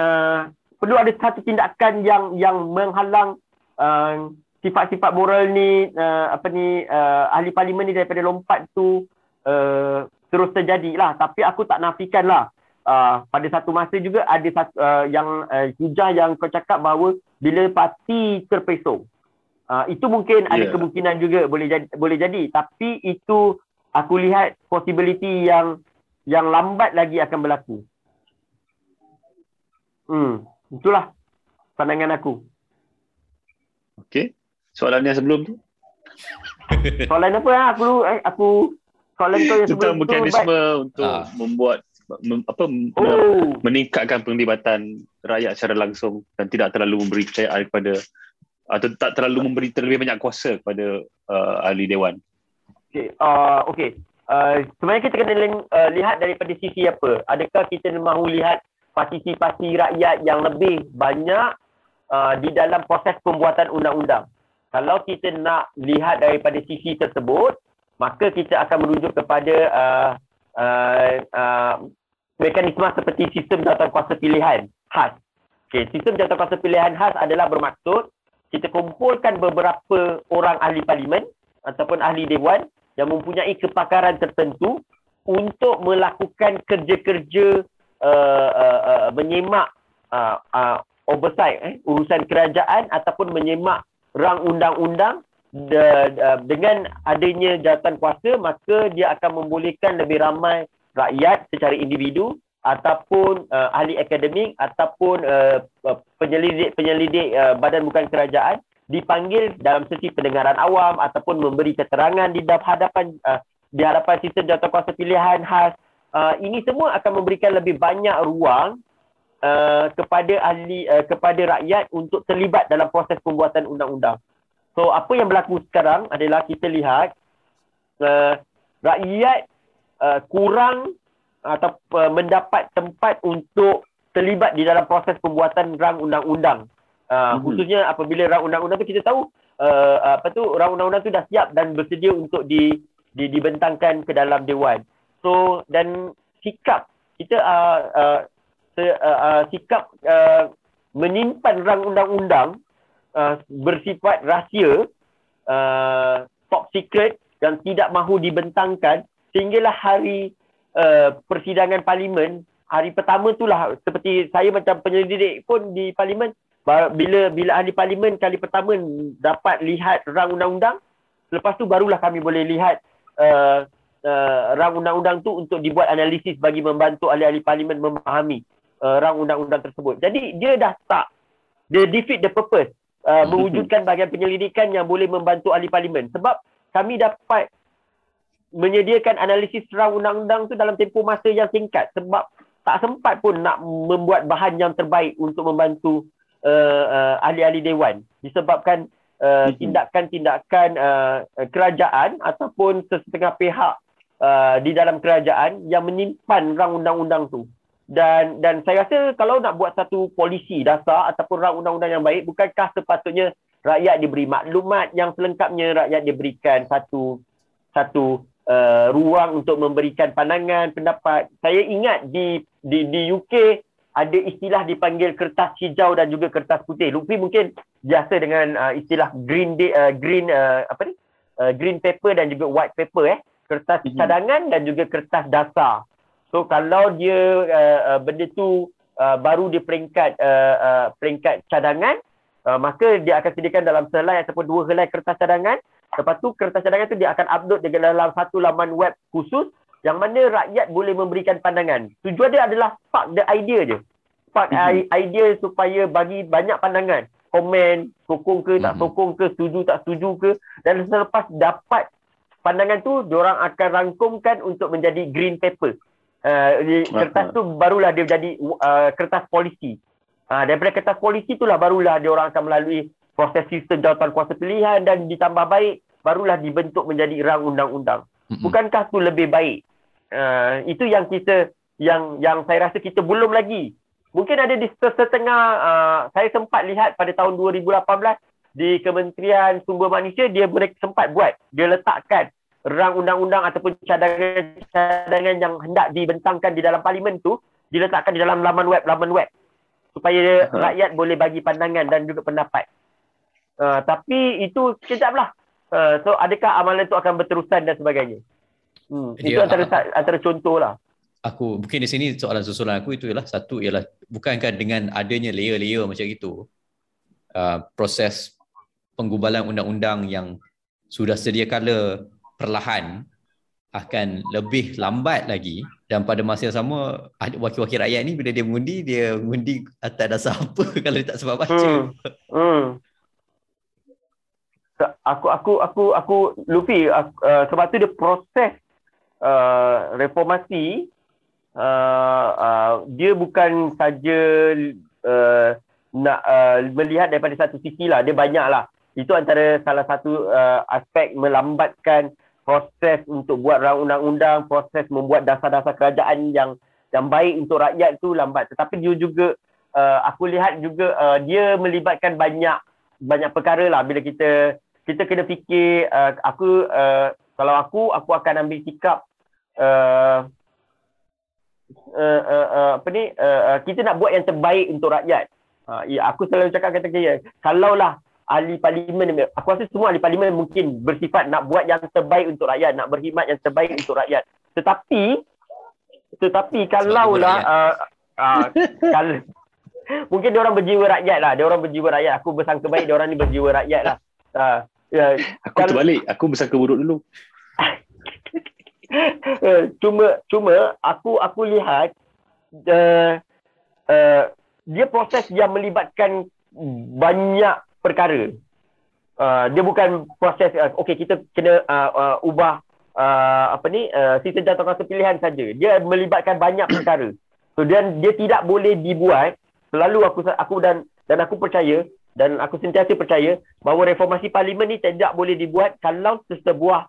S3: uh, perlu ada satu tindakan yang yang menghalang uh, sifat-sifat moral ni uh, apa ni uh, ahli parlimen ni daripada lompat tu uh, terus terjadi lah tapi aku tak nafikan lah uh, pada satu masa juga ada satu uh, yang uh, hujah yang kau cakap bahawa bila parti terpesong. Uh, itu mungkin yeah. ada
S1: Ya.
S3: kemungkinan juga boleh jadi boleh jadi. Tapi itu aku lihat possibility yang yang lambat lagi akan berlaku. Hmm itulah pandangan aku.
S1: Okey. Soalan yang sebelum tu?
S3: Soalan apa? Aku eh, aku soalan kau yang sebelum
S1: tentang mekanisme
S3: Bat.
S1: untuk
S2: Ah.
S1: membuat mem, apa
S3: Oh,
S1: meningkatkan penglibatan rakyat secara langsung dan tidak terlalu memberi kepercayaan kepada atau tak terlalu memberi terlebih banyak kuasa kepada uh, ahli dewan.
S3: okey. Uh, okey. Uh, sebenarnya kita kena uh, lihat daripada sisi apa? Adakah kita mahu lihat partisipasi rakyat yang lebih banyak uh, di dalam proses pembuatan undang-undang? Kalau kita nak lihat daripada sisi tersebut, maka kita akan merujuk kepada uh, uh, uh, mekanisme seperti sistem jawatankuasa pilihan khas. Okay, sistem jawatankuasa pilihan khas adalah bermaksud kita kumpulkan beberapa orang ahli parlimen ataupun ahli dewan yang mempunyai kepakaran tertentu untuk melakukan kerja-kerja uh, uh, uh, menyemak uh, uh, oversight eh, urusan kerajaan ataupun menyemak rang undang-undang de, de, dengan adanya jawatan kuasa maka dia akan membolehkan lebih ramai rakyat secara individu ataupun uh, ahli akademik ataupun uh, uh, penyelidik-penyelidik uh, badan bukan kerajaan dipanggil dalam sesi pendengaran awam ataupun memberi keterangan di hadapan uh, di hadapan sistem jawatankuasa pilihan khas uh, ini semua akan memberikan lebih banyak ruang uh, kepada ahli uh, kepada rakyat untuk terlibat dalam proses pembuatan undang-undang. So apa yang berlaku sekarang adalah kita lihat uh, rakyat uh, kurang atau uh, mendapat tempat untuk terlibat di dalam proses pembuatan rang undang-undang. Uh,
S1: Mhm.
S3: khususnya apabila rang undang-undang tu kita tahu uh, apa tu rang undang-undang tu dah siap dan bersedia untuk di di, dibentangkan ke dalam dewan. So dan sikap kita uh, uh, se, uh, uh, sikap uh, menyimpan rang undang-undang uh, bersifat rahsia uh, top secret yang tidak mahu dibentangkan sehinggalah hari uh, persidangan parlimen hari pertama itulah seperti saya macam penyelidik pun di parlimen bila bila ahli parlimen kali pertama dapat lihat rang undang-undang lepas tu barulah kami boleh lihat uh, uh, rang undang-undang tu untuk dibuat analisis bagi membantu ahli-ahli parlimen memahami uh, rang undang-undang tersebut. Jadi dia dah tak dia defeat the purpose uh, mewujudkan bahagian penyelidikan yang boleh membantu ahli parlimen. Sebab kami dapat menyediakan analisis rang undang-undang tu dalam tempoh masa yang singkat. Sebab tak sempat pun nak membuat bahan yang terbaik untuk membantu uh, uh, ahli-ahli dewan. Disebabkan uh, tindakan-tindakan uh, kerajaan ataupun sesetengah pihak uh, di dalam kerajaan yang menyimpan rang undang-undang tu dan dan saya rasa kalau nak buat satu polisi dasar ataupun rang undang-undang yang baik bukankah sepatutnya rakyat diberi maklumat yang selengkapnya rakyat diberikan satu satu uh, ruang untuk memberikan pandangan pendapat? Saya ingat di di di UK ada istilah dipanggil kertas hijau dan juga kertas putih. Lupi mungkin biasa dengan uh, istilah green day, uh, green uh, apa ni? Uh, green paper dan juga white paper eh. Kertas mm-hmm. cadangan dan juga kertas dasar so kalau dia uh, uh, benda tu uh, baru di peringkat uh, uh, peringkat cadangan uh, maka dia akan sediakan dalam selai ataupun dua helai kertas cadangan Lepas tu kertas cadangan tu dia akan upload di dalam satu laman web khusus yang mana rakyat boleh memberikan pandangan. Tujuan dia adalah spark the idea je. Spark mm-hmm. idea supaya bagi banyak pandangan. Komen, sokong ke, tak mhm. sokong ke, setuju tak setuju ke. Dan selepas dapat pandangan tu, diorang akan rangkumkan untuk menjadi green paper. Uh, kertas tu barulah dia jadi uh, kertas polisi. Uh, daripada kertas polisi itulah barulah diorang akan melalui proses sistem jawatan kuasa pilihan dan ditambah baik barulah dibentuk menjadi rang undang-undang. Mm-hmm. Bukankah tu lebih baik? Uh, itu yang kita yang yang saya rasa kita belum lagi. Mungkin ada di setengah uh, saya sempat lihat pada tahun 2018 di Kementerian Sumber Manusia dia sempat buat dia letakkan rang undang-undang ataupun cadangan-cadangan yang hendak dibentangkan di dalam parlimen tu diletakkan di dalam laman web laman web supaya uh-huh. rakyat boleh bagi pandangan dan juga pendapat. Uh, tapi itu kejap lah. Uh, so adakah amalan itu akan berterusan dan sebagainya? Hmm, itu antara, uh, antara contoh lah.
S2: Aku, mungkin di sini soalan susulan aku itu ialah satu ialah bukankah dengan adanya layer-layer macam itu uh, proses penggubalan undang-undang yang sudah sedia kala perlahan akan lebih lambat lagi dan pada masa yang sama wakil-wakil rakyat ni bila dia mengundi dia mengundi atas dasar apa kalau dia tak sebab baca. Hmm. Hmm
S3: aku aku aku aku Luffy aku, uh, sebab tu dia proses uh, reformasi uh, uh, dia bukan saja uh, nak uh, melihat daripada satu sisi lah dia banyak lah itu antara salah satu uh, aspek melambatkan proses untuk buat undang-undang proses membuat dasar-dasar kerajaan yang yang baik untuk rakyat tu lambat tetapi dia juga uh, aku lihat juga uh, dia melibatkan banyak banyak perkara lah bila kita kita kena fikir uh, aku uh, kalau aku aku akan ambil sikap uh, uh, uh, uh, apa ni uh, uh, kita nak buat yang terbaik untuk rakyat. Uh, ya aku selalu cakap kata kaya kalaulah ahli parlimen aku rasa semua ahli parlimen mungkin bersifat nak buat yang terbaik untuk rakyat, nak berkhidmat yang terbaik untuk rakyat. Tetapi tetapi kalaulah uh, uh, kalau mungkin dia orang berjiwa rakyat lah, dia orang berjiwa rakyat. Aku bersangka baik dia orang ni berjiwa rakyat lah. Uh,
S1: Ya, aku kalau... terbalik. Aku bersangka buruk dulu.
S3: cuma cuma aku aku lihat uh, uh, dia proses yang melibatkan banyak perkara. Uh, dia bukan proses uh, okey kita kena uh, uh, ubah uh, apa ni uh, sistem jawatan pilihan saja. Dia melibatkan banyak perkara. So dan dia tidak boleh dibuat selalu aku aku dan dan aku percaya dan aku sentiasa percaya bahawa reformasi parlimen ni tidak boleh dibuat kalau sesebuah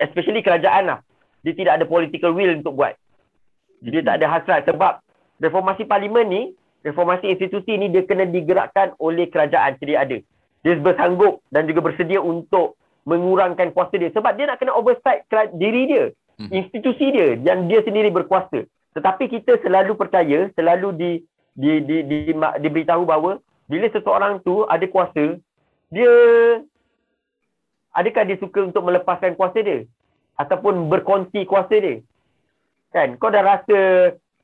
S3: especially kerajaan lah dia tidak ada political will untuk buat dia tak ada hasrat sebab reformasi parlimen ni reformasi institusi ni dia kena digerakkan oleh kerajaan sedia ada. Dia bersanggup dan juga bersedia untuk mengurangkan kuasa dia. Sebab dia nak kena oversight diri dia hmm. institusi dia yang dia sendiri berkuasa. Tetapi kita selalu percaya selalu di di di, di, di diberitahu bahawa bila seseorang tu ada kuasa dia adakah dia suka untuk melepaskan kuasa dia? Ataupun berkongsi kuasa dia? Kan? Kau dah rasa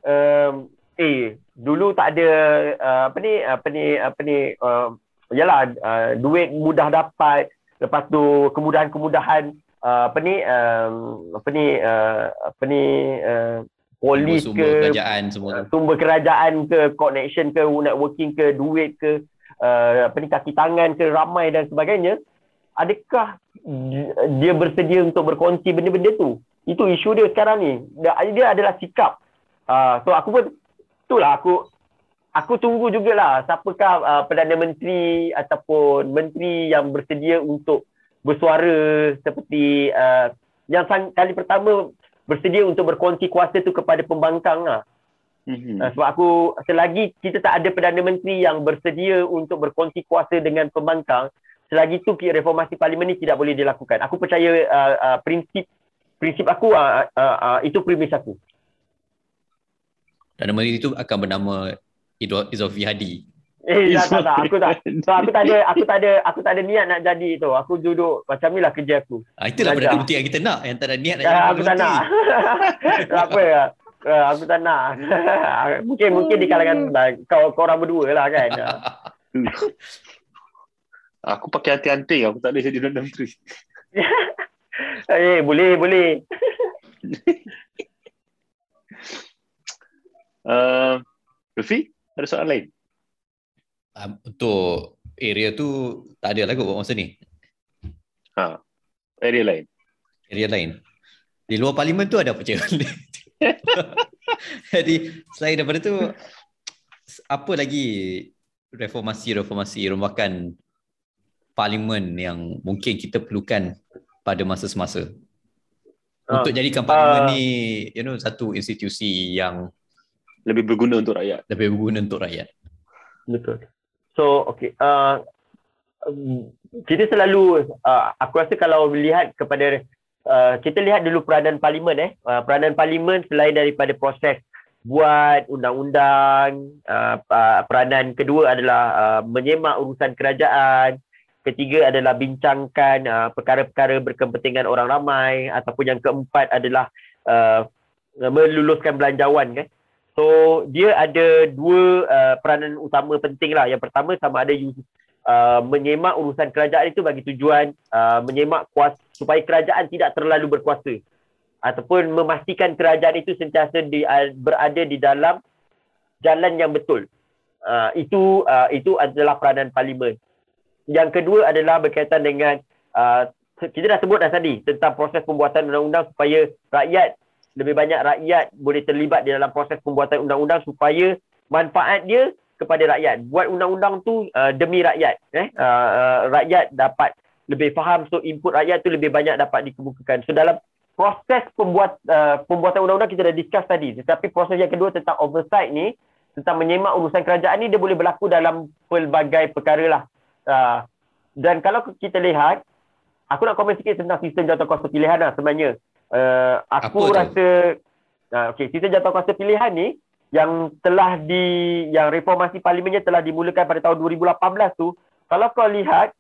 S3: um, eh dulu tak ada uh, apa ni apa ni apa ni uh, yalah uh, duit mudah dapat. Lepas tu kemudahan-kemudahan uh, apa ni um, apa ni uh, apa ni uh, polis
S2: sumber
S3: ke
S2: kerajaan semua
S3: uh, sumber kerajaan ke connection ke networking ke duit ke uh, apa ni kaki tangan ke ramai dan sebagainya adakah dia bersedia untuk berkongsi benda-benda tu? Itu isu dia sekarang ni. Dia, dia adalah sikap. Uh, so aku pun itulah aku aku tunggu jugalah siapakah uh, Perdana Menteri ataupun menteri yang bersedia untuk bersuara seperti uh, yang kali pertama bersedia untuk berkongsi kuasa tu kepada pembangkang lah. Mm-hmm. Uh, sebab aku selagi kita tak ada Perdana Menteri yang bersedia untuk berkongsi kuasa dengan pembangkang, selagi tu reformasi parlimen ni tidak boleh dilakukan. Aku percaya uh, uh, prinsip prinsip aku uh, uh, uh, itu premis aku.
S2: Perdana Menteri itu akan bernama Izofi Hadi.
S3: Eh, tak, tak, tak. Aku tak. So, aku tak ada, aku tak ada, aku tak ada niat nak jadi tu. Aku duduk macam ni lah kerja aku.
S2: Ah, itulah benda yang kita nak. Yang tak ada niat nak ya,
S3: jadi. Aku tak nak. tak apa ya. Uh, aku tak nak. mungkin mungkin di kalangan kau, kau orang berdua lah kan.
S1: aku pakai hati-hati. Aku tak boleh jadi Perdana Menteri.
S3: eh, boleh, boleh.
S1: Uh, Luffy, ada soalan lain?
S2: Um, untuk area tu tak ada lah kot masa ni.
S1: Ha. Area lain.
S2: Area lain. Di luar parlimen tu ada apa cakap? Jadi selain daripada tu apa lagi reformasi-reformasi rombakan parlimen yang mungkin kita perlukan pada masa semasa uh, untuk jadikan parlimen uh, ni you know satu institusi yang
S1: lebih berguna untuk rakyat.
S2: Lebih berguna untuk rakyat.
S3: Betul. So, okay. Uh, um, kita selalu, uh, aku rasa kalau melihat kepada, uh, kita lihat dulu peranan parlimen eh. Uh, peranan parlimen selain daripada proses buat undang-undang, uh, uh, peranan kedua adalah uh, menyemak urusan kerajaan, ketiga adalah bincangkan uh, perkara-perkara berkepentingan orang ramai ataupun yang keempat adalah uh, meluluskan belanjawan kan. So dia ada dua uh, peranan utama penting lah. Yang pertama sama ada uh, menyemak urusan kerajaan itu bagi tujuan uh, menyemak kuasa supaya kerajaan tidak terlalu berkuasa ataupun memastikan kerajaan itu sentiasa di, uh, berada di dalam jalan yang betul. Uh, itu uh, itu adalah peranan parlimen. Yang kedua adalah berkaitan dengan uh, kita dah sebut dah tadi tentang proses pembuatan undang-undang supaya rakyat lebih banyak rakyat boleh terlibat di dalam proses pembuatan undang-undang supaya manfaat dia kepada rakyat. Buat undang-undang tu uh, demi rakyat. Eh? Uh, uh, rakyat dapat lebih faham so input rakyat tu lebih banyak dapat dikemukakan. So dalam proses pembuat uh, pembuatan undang-undang kita dah discuss tadi. Tetapi proses yang kedua tentang oversight ni, tentang menyemak urusan kerajaan ni dia boleh berlaku dalam pelbagai perkara lah. Uh, dan kalau kita lihat, aku nak komen sikit tentang sistem jawatankuasa pilihan lah sebenarnya. Uh, aku Apa rasa uh, okey sistem jawatankuasa pilihan ni yang telah di yang reformasi parlimennya telah dimulakan pada tahun 2018 tu kalau kau lihat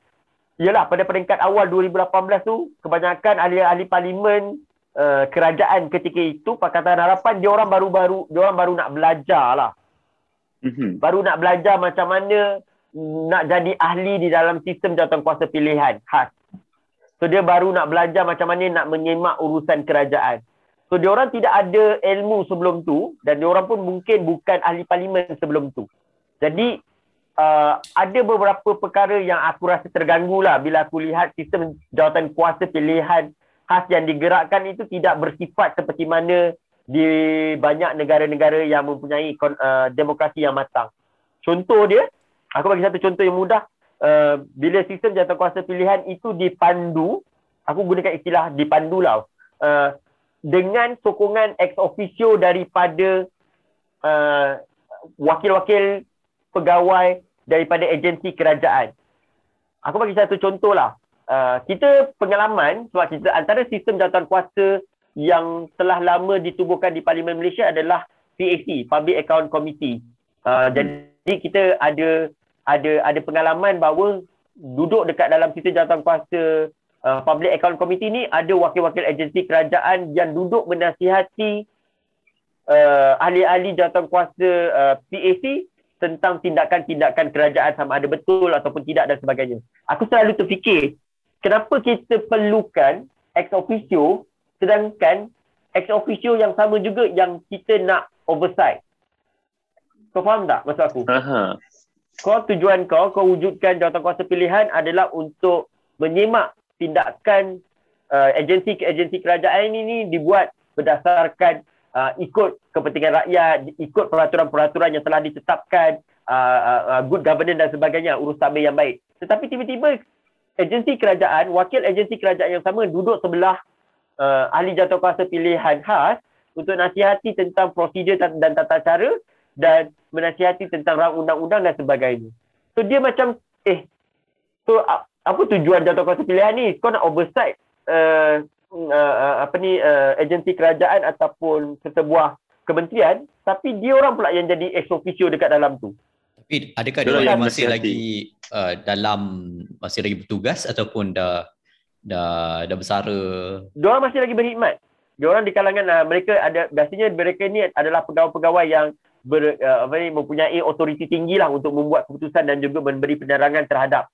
S3: ialah pada peringkat awal 2018 tu kebanyakan ahli-ahli parlimen uh, kerajaan ketika itu Pakatan Harapan dia orang baru-baru dia orang baru nak belajar lah. Mm-hmm. Baru nak belajar macam mana nak jadi ahli di dalam sistem jawatankuasa pilihan khas. So dia baru nak belajar macam mana nak menyemak urusan kerajaan. So dia orang tidak ada ilmu sebelum tu dan dia orang pun mungkin bukan ahli parlimen sebelum tu. Jadi uh, ada beberapa perkara yang aku rasa terganggu lah bila aku lihat sistem jawatan kuasa pilihan khas yang digerakkan itu tidak bersifat seperti mana di banyak negara-negara yang mempunyai uh, demokrasi yang matang. Contoh dia, aku bagi satu contoh yang mudah. Uh, bila sistem jawatankuasa pilihan itu dipandu, aku gunakan istilah dipandu lah, uh, dengan sokongan ex officio daripada uh, wakil-wakil pegawai daripada agensi kerajaan. Aku bagi satu contoh lah. uh, kita pengalaman sebab kita antara sistem jawatan kuasa yang telah lama ditubuhkan di Parlimen Malaysia adalah PAC, Public Account Committee. Uh, hmm. Jadi kita ada ada ada pengalaman bahawa duduk dekat dalam sistem jawatan kuasa uh, Public Account Committee ni ada wakil-wakil agensi kerajaan yang duduk menasihati uh, ahli-ahli jawatan kuasa uh, PAC tentang tindakan-tindakan kerajaan sama ada betul ataupun tidak dan sebagainya. Aku selalu terfikir, kenapa kita perlukan ex officio sedangkan ex officio yang sama juga yang kita nak oversight. Kau faham tak maksud aku? Aha. Kau tujuan kau, kau wujudkan jawatan kuasa pilihan adalah untuk menyemak tindakan uh, agensi agensi kerajaan ini ni dibuat berdasarkan uh, ikut kepentingan rakyat, ikut peraturan-peraturan yang telah ditetapkan, uh, uh, uh, good governance dan sebagainya, urus tabir yang baik. Tetapi tiba-tiba agensi kerajaan, wakil agensi kerajaan yang sama duduk sebelah uh, ahli kuasa pilihan khas untuk nasihati tentang prosedur dan tata cara dan menasihati tentang rang undang-undang dan sebagainya. So dia macam, eh, so apa tujuan kuasa pilihan ni? Kau nak oversight uh, uh, uh, apa ni uh, agensi kerajaan ataupun sesebuah kementerian tapi dia orang pula yang jadi ex officio dekat dalam tu.
S2: Tapi adakah dia orang masih lagi uh, dalam masih lagi bertugas ataupun dah dah dah bersara?
S3: Dia orang masih lagi berkhidmat. Dia orang di kalangan uh, mereka ada biasanya mereka ni adalah pegawai-pegawai yang ber, uh, apa ni mempunyai otoriti tinggi lah untuk membuat keputusan dan juga memberi penerangan terhadap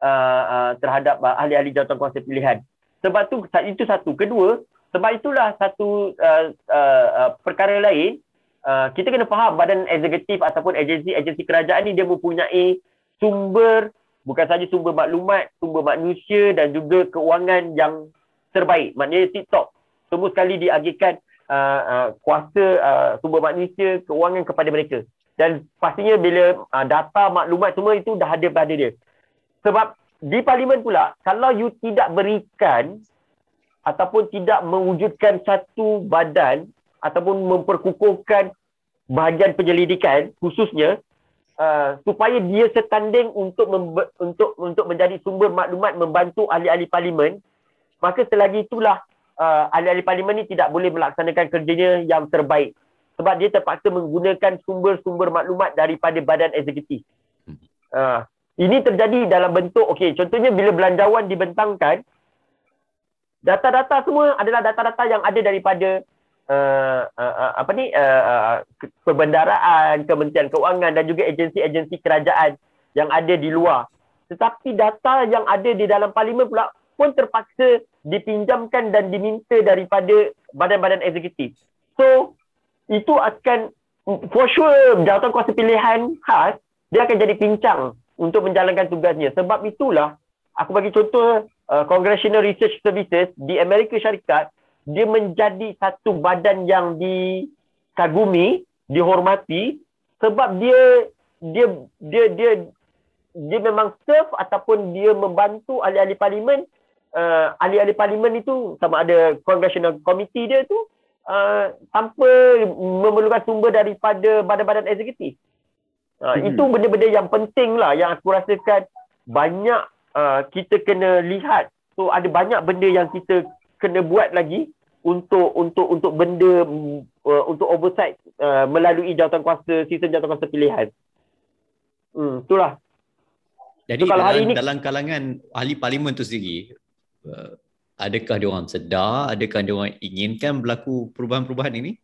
S3: uh, uh, terhadap uh, ahli-ahli jawatan pilihan. Sebab tu itu satu. Kedua, sebab itulah satu uh, uh, uh, perkara lain uh, kita kena faham badan eksekutif ataupun agensi-agensi kerajaan ni dia mempunyai sumber bukan saja sumber maklumat, sumber manusia dan juga keuangan yang terbaik. Maknanya TikTok semua sekali diagihkan uh, uh, kuasa uh, sumber manusia, keuangan kepada mereka. Dan pastinya bila uh, data maklumat semua itu dah ada pada dia. Sebab di parlimen pula kalau you tidak berikan ataupun tidak mewujudkan satu badan ataupun memperkukuhkan bahagian penyelidikan khususnya uh, supaya dia setanding untuk membe- untuk untuk menjadi sumber maklumat membantu ahli-ahli parlimen maka selagi itulah uh, ahli-ahli parlimen ini tidak boleh melaksanakan kerjanya yang terbaik sebab dia terpaksa menggunakan sumber-sumber maklumat daripada badan eksekutif. Uh, ini terjadi dalam bentuk, okey, contohnya bila belanjawan dibentangkan, data-data semua adalah data-data yang ada daripada uh, uh, uh, apa ni uh, uh, perbendaraan, Kementerian Keuangan dan juga agensi-agensi kerajaan yang ada di luar. Tetapi data yang ada di dalam parlimen pula pun terpaksa dipinjamkan dan diminta daripada badan-badan eksekutif. So, itu akan for sure jawatan kuasa pilihan khas dia akan jadi pincang untuk menjalankan tugasnya. Sebab itulah aku bagi contoh uh, Congressional Research Services di Amerika Syarikat dia menjadi satu badan yang dikagumi, dihormati sebab dia dia dia dia dia memang serve ataupun dia membantu ahli-ahli parlimen uh, ahli-ahli parlimen itu sama ada congressional committee dia tu uh, tanpa memerlukan sumber daripada badan-badan eksekutif. Uh, hmm. Itu benda-benda yang penting lah yang aku rasakan banyak uh, kita kena lihat. So ada banyak benda yang kita kena buat lagi untuk untuk untuk benda uh, untuk oversight uh, melalui jawatan kuasa sistem jawatan kuasa pilihan. Hmm, itulah.
S2: Jadi so, kalau dalam, hari ini, dalam kalangan ahli parlimen tu sendiri uh, adakah dia orang sedar, adakah dia orang inginkan berlaku perubahan-perubahan ini?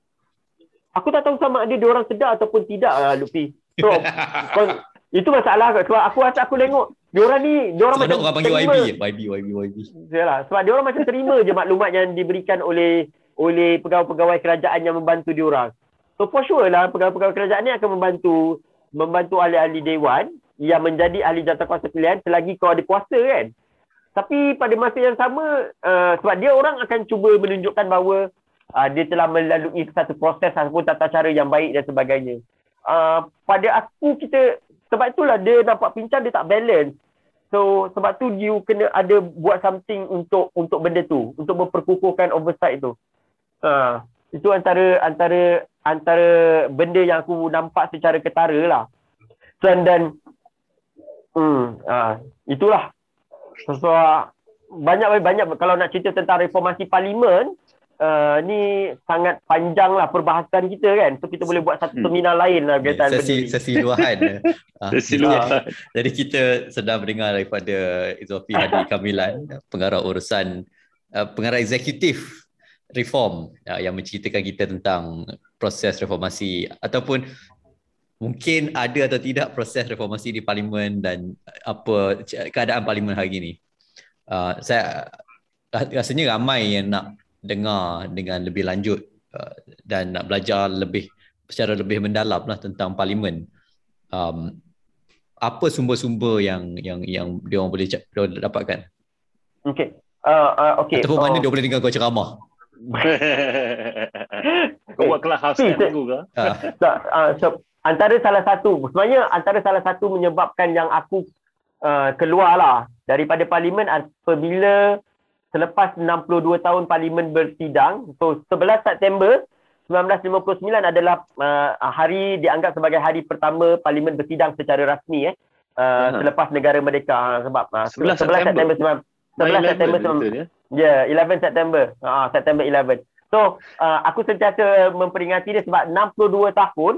S3: Aku tak tahu sama ada dia orang sedar ataupun tidak uh, Lupi. So, itu masalah sebab aku rasa aku tengok diorang ni diorang
S2: macam orang panggil YB, YB YB YB.
S3: Yalah, sebab diorang macam terima je maklumat yang diberikan oleh oleh pegawai-pegawai kerajaan yang membantu diorang. So for sure lah pegawai-pegawai kerajaan ni akan membantu membantu ahli-ahli dewan yang menjadi ahli kuasa pilihan selagi kau ada kuasa kan. Tapi pada masa yang sama uh, sebab dia orang akan cuba menunjukkan bahawa uh, dia telah melalui satu proses ataupun tata cara yang baik dan sebagainya. Uh, pada aku kita sebab itulah dia nampak pincang dia tak balance. So sebab tu you kena ada buat something untuk untuk benda tu, untuk memperkukuhkan oversight tu. Uh, itu antara antara antara benda yang aku nampak secara ketara lah. Dan dan hmm, uh, itulah. Sebab banyak banyak kalau nak cerita tentang reformasi parlimen uh, ni sangat panjang lah perbahasan kita kan. So kita boleh buat satu
S1: Hmm.
S3: seminar lain lah berkaitan
S2: Sesi, sesi luahan. Ah,
S1: Sesi
S2: jadi-
S1: luahan.
S2: Jadi kita sedang mendengar daripada Izofi Hadi Kamilan, pengarah urusan uh, pengarah eksekutif reform uh, yang menceritakan kita tentang proses reformasi ataupun mungkin ada atau tidak proses reformasi di parlimen dan apa c- keadaan parlimen hari ini. Uh, saya rasanya ramai yang nak dengar dengan lebih lanjut uh, dan nak belajar lebih secara lebih mendalam lah tentang parlimen. Um, apa sumber-sumber yang yang yang dia orang boleh dia orang dapatkan
S3: Okey. Uh, uh, okey.
S2: ataupun mana dia boleh dengar kau ceramah
S1: Kau buat kelas house kat aku ke?
S2: Ah,
S3: So, uh, so, antara salah satu sebenarnya antara salah satu menyebabkan yang aku uh, keluar lah daripada parlimen apabila selepas 62 tahun parlimen bersidang so 11 September 1959 adalah uh, hari dianggap sebagai hari pertama parlimen bersidang secara rasmi eh uh,
S1: Aha.
S3: selepas negara merdeka sebab uh,
S1: 11
S3: September 11 September
S1: 9/11
S3: Ya, yeah, 11 September. Ah, September 11. So, uh, aku sentiasa memperingati dia sebab 62 tahun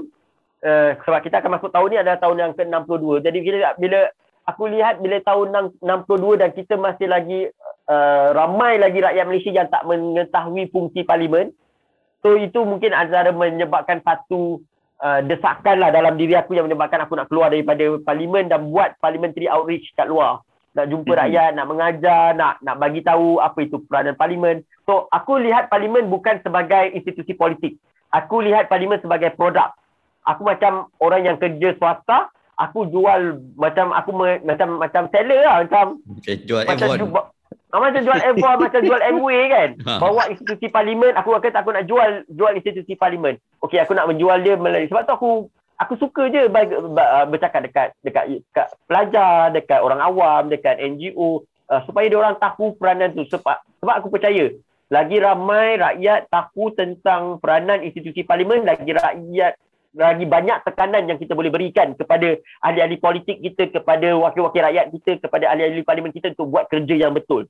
S3: uh, sebab kita akan masuk tahun ni adalah tahun yang ke-62. Jadi bila bila aku lihat bila tahun 62 dan kita masih lagi uh, ramai lagi rakyat Malaysia yang tak mengetahui fungsi parlimen. So itu mungkin antara menyebabkan satu uh, desakan lah dalam diri aku yang menyebabkan aku nak keluar daripada parlimen dan buat parliamentary outreach kat luar nak jumpa
S1: Mhm.
S3: rakyat, nak mengajar, nak nak bagi tahu apa itu peranan parlimen. So aku lihat parlimen bukan sebagai institusi politik. Aku lihat parlimen sebagai produk. Aku macam orang yang kerja swasta, aku jual macam aku me, macam macam seller lah macam
S2: okay, jual
S3: macam
S2: Avon
S3: jual, ah, macam jual Avon, macam jual Amway kan.
S2: Ha.
S3: Bawa institusi parlimen, aku kata aku nak jual jual institusi parlimen. Okey, aku nak menjual dia melalui sebab tu aku aku suka je ba, bercakap dekat dekat dekat pelajar, dekat orang awam, dekat NGO uh, supaya dia orang tahu peranan tu sebab sebab aku percaya lagi ramai rakyat tahu tentang peranan institusi parlimen, lagi rakyat lagi banyak tekanan yang kita boleh berikan kepada ahli-ahli politik kita, kepada wakil-wakil rakyat kita, kepada ahli-ahli parlimen kita untuk buat kerja yang betul.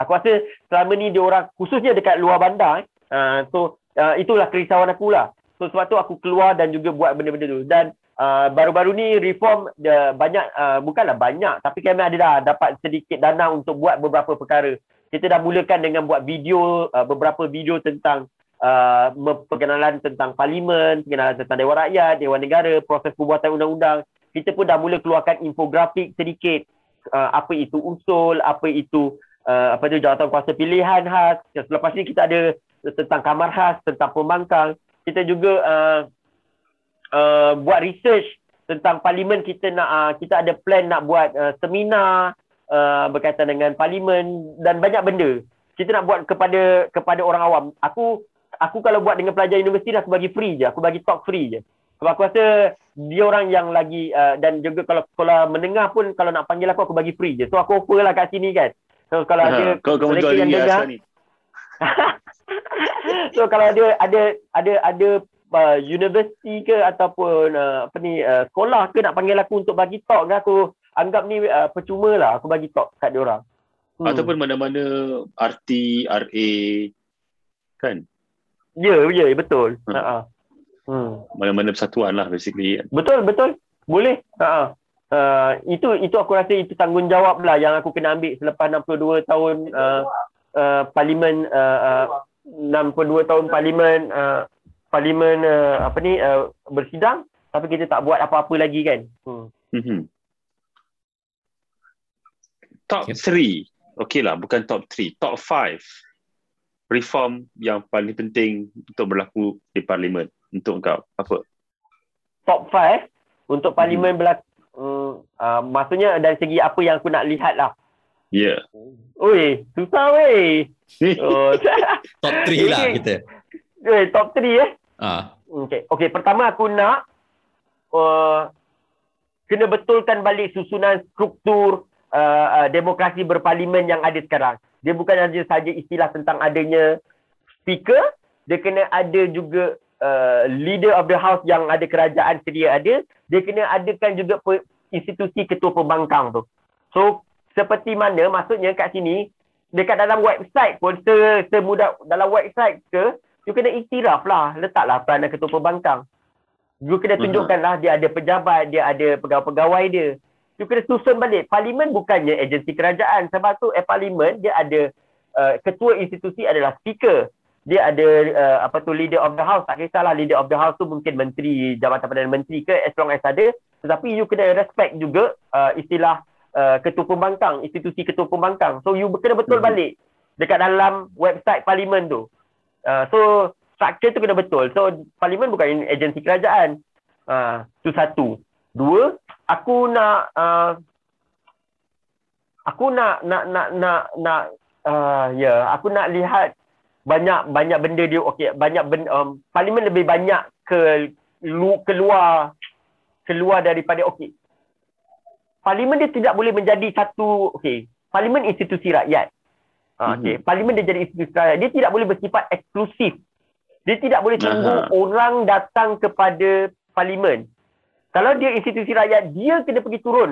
S3: Aku rasa selama ni dia orang khususnya dekat luar bandar, eh, uh, so uh, itulah kerisauan aku lah. So sebab tu aku keluar dan juga buat benda-benda tu. Dan uh, baru-baru ni reform dia banyak, uh, bukanlah banyak, tapi kami ada dah dapat sedikit dana untuk buat beberapa perkara. Kita dah mulakan dengan buat video, uh, beberapa video tentang uh, perkenalan tentang parlimen, perkenalan tentang Dewan Rakyat, Dewan Negara, proses pembuatan undang-undang. Kita pun dah mula keluarkan infografik sedikit uh, apa itu usul, apa itu uh, apa tu jawatan kuasa pilihan khas. Selepas ni kita ada tentang kamar khas, tentang pembangkang. Kita juga uh, uh, buat research tentang parlimen kita nak uh, kita ada plan nak buat uh, seminar uh, berkaitan dengan parlimen dan banyak benda. Kita nak buat kepada kepada orang awam. Aku aku kalau buat dengan pelajar universiti aku bagi free je. Aku bagi talk free je. Sebab aku rasa dia orang yang lagi uh, dan juga kalau kalau mendengar pun kalau nak panggil aku aku bagi free je. So aku offer lah kat sini kan. So kalau ada
S1: kau kau
S3: mereka
S1: jual
S3: yang
S1: diri
S3: dengar,
S1: asal ni.
S3: so kalau ada ada ada ada uh, universiti ke ataupun uh, apa ni uh, sekolah ke nak panggil aku untuk bagi talk ke aku anggap ni uh, percuma lah aku bagi talk kat dia orang.
S1: Hmm. Ataupun mana-mana RT, RA kan?
S3: Ya ya betul.
S1: Hmm.
S3: Ha. Hmm.
S1: Mana-mana persatuan lah basically.
S3: Betul betul. Boleh. Ha. Uh, itu itu aku rasa itu tanggungjawab lah yang aku kena ambil selepas 62 tahun uh, uh, parlimen uh, uh, 62 tahun parlimen uh, parlimen uh, apa ni uh, bersidang tapi kita tak buat apa-apa lagi kan. Hmm.
S1: Mm-hmm. Top
S2: Yep.
S1: 3. Okey lah, bukan top 3. Top 5. Reform yang paling penting untuk berlaku di parlimen. Untuk kau. Apa?
S3: Top 5 untuk parlimen berlaku hmm, uh, maksudnya dari segi apa yang aku nak lihat lah.
S1: Ya.
S3: Oi, susah weh.
S1: Yeah.
S3: Oh,
S2: top 3 lah
S3: Okay.
S2: kita
S3: Weh, top 3 eh.
S2: ah
S3: Okey, okey. Pertama aku nak uh, kena betulkan balik susunan struktur uh, uh, demokrasi berparlimen yang ada sekarang. Dia bukan saja saja istilah tentang adanya speaker, dia kena ada juga uh, leader of the house yang ada kerajaan sedia ada, dia kena adakan juga pe- institusi ketua pembangkang tu. So seperti mana maksudnya kat sini dekat dalam website pun se, semudah dalam website ke you kena iktiraf lah letaklah peranan ketua pembangkang you kena
S1: Mhm.
S3: tunjukkan lah dia ada pejabat dia ada pegawai-pegawai dia you kena susun balik. Parlimen bukannya agensi kerajaan. Sebab tu eh, parlimen dia ada uh, ketua institusi adalah speaker. Dia ada uh, apa tu leader of the house. Tak kisahlah leader of the house tu mungkin menteri jabatan perdana menteri ke as long as ada. Tetapi you kena respect juga uh, istilah uh, ketua pembangkang institusi ketua pembangkang. So you kena betul
S1: Mhm.
S3: balik dekat dalam website parlimen tu. Uh, so structure tu kena betul. So parlimen bukan agensi kerajaan. Uh, tu satu dua aku nak uh, aku nak nak nak nak nak uh, ya yeah, aku nak lihat banyak banyak benda dia okey banyak benda, um, parlimen lebih banyak ke lu, keluar keluar daripada okey. Parlimen dia tidak boleh menjadi satu okey parlimen institusi rakyat. Uh, okey parlimen dia jadi institusi rakyat. Dia tidak boleh bersifat eksklusif. Dia tidak boleh tunggu
S1: Aha.
S3: orang datang kepada parlimen kalau dia institusi rakyat dia kena pergi turun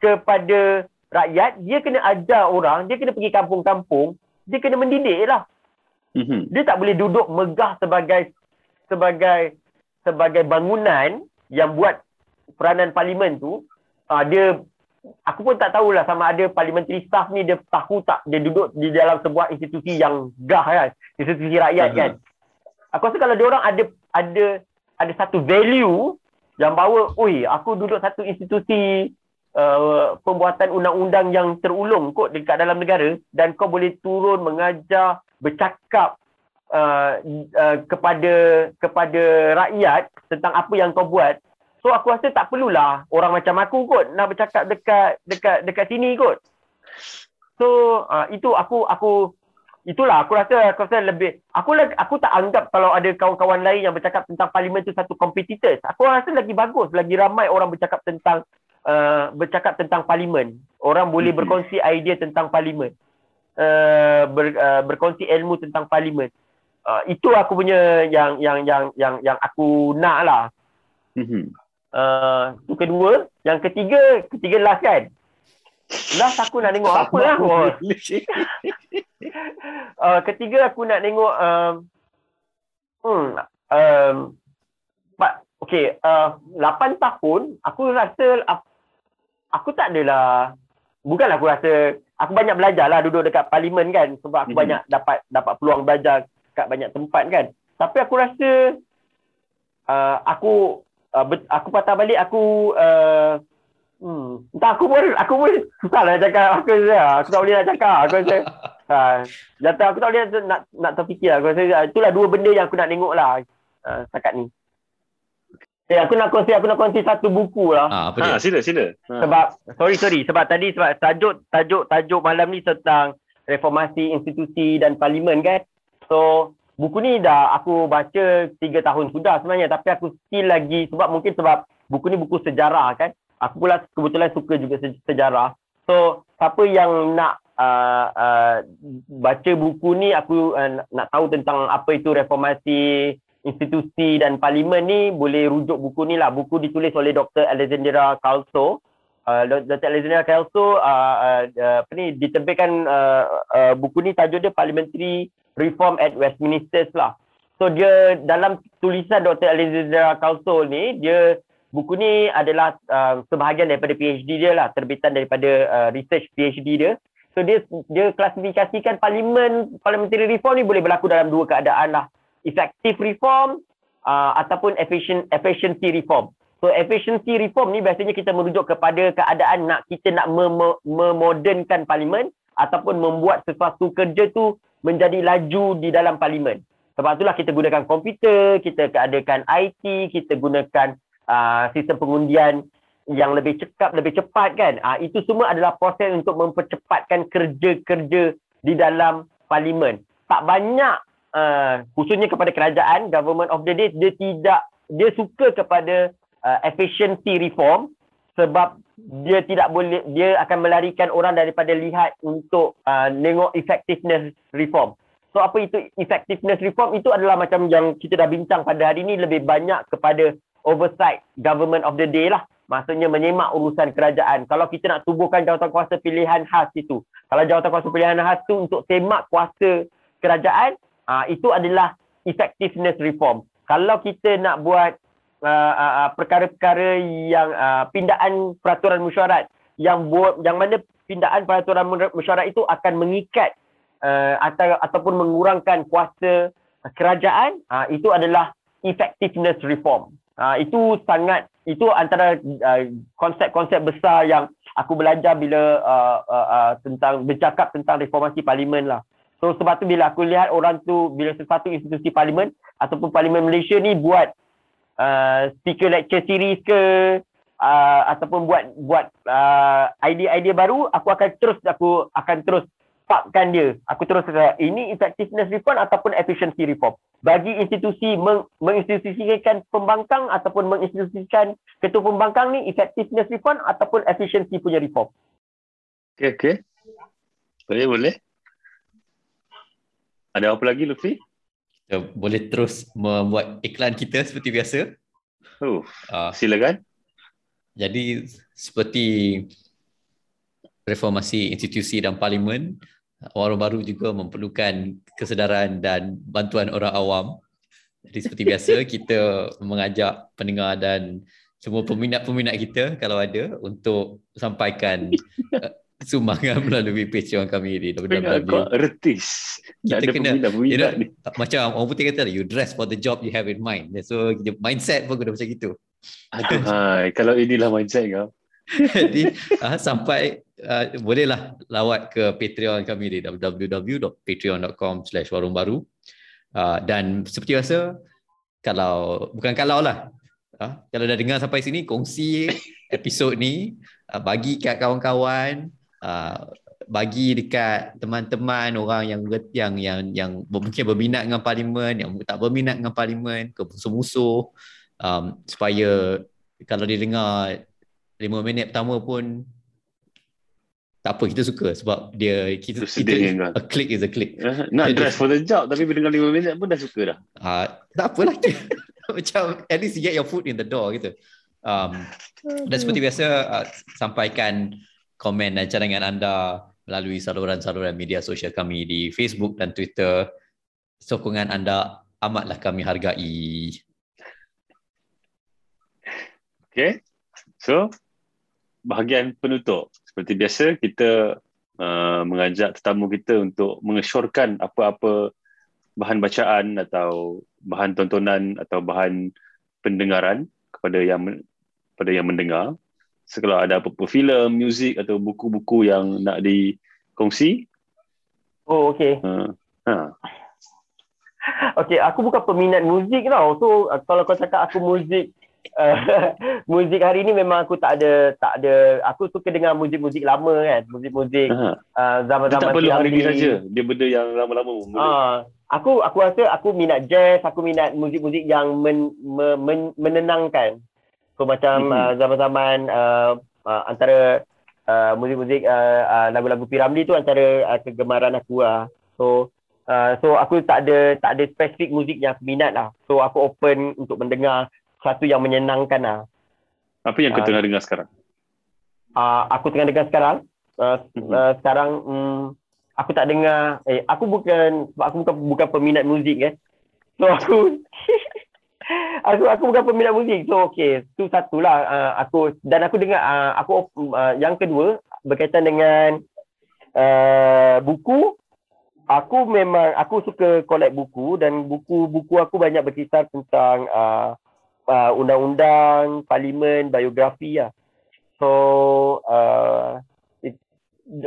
S3: kepada rakyat dia kena ajar orang dia kena pergi kampung-kampung dia kena mendidik lah
S1: Mhm.
S3: dia tak boleh duduk megah sebagai sebagai sebagai bangunan yang buat peranan parlimen tu uh, dia aku pun tak tahulah sama ada parliamentary staff ni dia tahu tak dia duduk di dalam sebuah institusi yang gah kan institusi rakyat
S1: Aha.
S3: kan aku rasa kalau dia orang ada ada ada satu value yang bawa oi aku duduk satu institusi uh, pembuatan undang-undang yang terulung kot dekat dalam negara dan kau boleh turun mengajar bercakap uh, uh, kepada kepada rakyat tentang apa yang kau buat. So aku rasa tak perlulah orang macam aku kot nak bercakap dekat dekat dekat sini kot. So uh, itu aku aku itulah aku rasa aku rasa lebih aku aku tak anggap kalau ada kawan-kawan lain yang bercakap tentang parlimen tu satu competitors. Aku rasa lagi bagus lagi ramai orang bercakap tentang uh, bercakap tentang parlimen. Orang boleh berkongsi idea tentang parlimen. Uh, ber, uh, berkongsi ilmu tentang parlimen. Uh, itu aku punya yang yang yang yang yang aku nak lah
S1: Mhm.
S3: uh, itu kedua. Yang ketiga ketiga last kan last aku nak tengok apa lah. uh, ketiga aku nak tengok um, hmm, um, but, okay, uh, 8 tahun aku rasa uh, aku tak adalah bukanlah aku rasa aku banyak belajar lah duduk dekat parlimen kan sebab aku
S1: Mhm.
S3: banyak dapat dapat peluang belajar kat banyak tempat kan. Tapi aku rasa uh, aku uh, aku patah balik aku uh, Hmm. Entah aku pun aku pun susah lah nak cakap. Aku rasa aku tak boleh nak cakap. Aku rasa ha, jatuh aku tak boleh nak nak, nak terfikir aku rasa ah, itulah dua benda yang aku nak tengok lah uh, setakat ni. Eh aku nak kongsi aku nak kongsi satu buku lah.
S2: Ah, apa dia?
S1: Ha, sila sila. Ha.
S3: sebab sorry sorry. Sebab tadi sebab tajuk tajuk tajuk malam ni tentang reformasi institusi dan parlimen kan? So buku ni dah aku baca tiga tahun sudah sebenarnya. Tapi aku still lagi sebab mungkin sebab buku ni buku sejarah kan aku pula kebetulan suka juga se- sejarah so siapa yang nak uh, uh, baca buku ni aku uh, nak tahu tentang apa itu reformasi institusi dan parlimen ni boleh rujuk buku ni lah buku ditulis oleh Dr. Alexandra Calso Uh, Dr. Alexandra Kelso uh, uh, uh, apa ni diterbitkan uh, uh, buku ni tajuk dia Parliamentary Reform at Westminster lah. So dia dalam tulisan Dr. Alexandra Kelso ni dia buku ni adalah uh, sebahagian daripada PhD dia lah terbitan daripada uh, research PhD dia. So dia dia klasifikasikan parlimen parliamentary reform ni boleh berlaku dalam dua keadaan lah. Effective reform uh, ataupun efficient efficiency reform. So efficiency reform ni biasanya kita merujuk kepada keadaan nak kita nak mem- memodernkan parlimen ataupun membuat sesuatu kerja tu menjadi laju di dalam parlimen. Sebab itulah kita gunakan komputer, kita adakan IT, kita gunakan uh, sistem pengundian yang lebih cekap, lebih cepat kan. Uh, itu semua adalah proses untuk mempercepatkan kerja-kerja di dalam parlimen. Tak banyak uh, khususnya kepada kerajaan, government of the day, dia tidak, dia suka kepada uh, efficiency reform sebab dia tidak boleh dia akan melarikan orang daripada lihat untuk uh, tengok effectiveness reform. So apa itu effectiveness reform itu adalah macam yang kita dah bincang pada hari ini lebih banyak kepada oversight government of the day lah. maksudnya menyemak urusan kerajaan. Kalau kita nak tubuhkan jawatan kuasa pilihan khas itu, kalau jawatan kuasa pilihan khas itu untuk semak kuasa kerajaan, uh, itu adalah effectiveness reform. Kalau kita nak buat uh, uh, perkara-perkara yang uh, pindaan peraturan mesyuarat yang buat yang mana pindaan peraturan mesyuarat itu akan mengikat uh, atau ataupun mengurangkan kuasa kerajaan, uh, itu adalah effectiveness reform. Uh, itu sangat itu antara uh, konsep-konsep besar yang aku belajar bila uh, uh, uh, tentang bercakap tentang reformasi parlimen lah. So sebab tu bila aku lihat orang tu bila sesuatu institusi parlimen ataupun parlimen Malaysia ni buat uh, speaker lecture series ke uh, ataupun buat buat uh, idea-idea baru aku akan terus aku akan terus papkan dia. Aku terus kata, ini effectiveness reform ataupun efficiency reform. Bagi institusi meng, menginstitusikan pembangkang ataupun menginstitusikan ketua pembangkang ni effectiveness reform ataupun efficiency punya reform.
S1: Okay, okay. Boleh, boleh. Ada apa lagi, Luffy?
S2: Kita boleh terus membuat iklan kita seperti biasa.
S1: Uh, uh, silakan.
S2: Jadi, seperti reformasi institusi dan parlimen, orang baru juga memerlukan kesedaran dan bantuan orang awam. Jadi seperti biasa kita mengajak pendengar dan semua peminat-peminat kita kalau ada untuk sampaikan uh, sumbangan melalui Patreon kami di
S1: www. Kau retis.
S2: Kita ada kena you know, macam orang putih kata you dress for the job you have in mind. So mindset pun kena macam gitu.
S1: Aduh hai, kalau inilah mindset kau.
S2: Jadi uh, sampai uh, bolehlah lawat ke Patreon kami di www.patreon.com slash warung baru. Uh, dan seperti biasa kalau bukan kalau lah. Uh, kalau dah dengar sampai sini kongsi episod ni uh, bagi kat kawan-kawan uh, bagi dekat teman-teman orang yang yang yang yang mungkin berminat dengan parlimen yang tak berminat dengan parlimen ke musuh-musuh um, supaya kalau dia dengar lima minit pertama pun tak apa kita suka sebab dia kita, kita kan? a click is a click.
S1: Uh, nak dress for the job tapi dengar lima minit pun dah suka dah.
S2: Uh, tak apalah macam at least you get your foot in the door gitu. Um, dan seperti biasa uh, sampaikan komen dan cadangan anda melalui saluran-saluran media sosial kami di Facebook dan Twitter. Sokongan anda amatlah kami hargai.
S1: Okay, so bahagian penutup. Seperti biasa, kita uh, mengajak tetamu kita untuk mengesyorkan apa-apa bahan bacaan atau bahan tontonan atau bahan pendengaran kepada yang kepada yang mendengar. So, kalau ada apa-apa filem, muzik atau buku-buku yang nak dikongsi.
S3: Oh, okey. Uh, ha. Okey, aku bukan peminat muzik tau. So, kalau kau cakap aku muzik muzik hari ni memang aku tak ada tak ada aku suka dengar muzik-muzik lama kan. Muzik-muzik uh, zaman-zaman
S1: tak perlu hari ni saja. Dia benda yang lama-lama uh,
S3: aku aku rasa aku minat jazz aku minat muzik-muzik yang men, men, men, menenangkan. So macam hmm. uh, zaman-zaman uh, uh, antara uh, muzik-muzik uh, uh, lagu-lagu Piramli tu antara uh, kegemaran aku lah so Uh, so aku tak ada tak ada spesifik muzik yang aku minat lah. So aku open untuk mendengar satu yang menyenangkan lah.
S1: Apa yang kau uh, tengah dengar sekarang?
S3: Uh, aku tengah dengar sekarang. Uh, mm-hmm. uh, sekarang um, aku tak dengar. Eh, aku bukan aku bukan bukan peminat muzik kan. So aku aku aku bukan peminat muzik. So okey, tu satulah uh, aku dan aku dengar uh, aku uh, yang kedua berkaitan dengan uh, buku aku memang aku suka collect buku dan buku-buku aku banyak berkisar tentang uh, uh, undang-undang, parlimen, biografi lah. So, uh, it,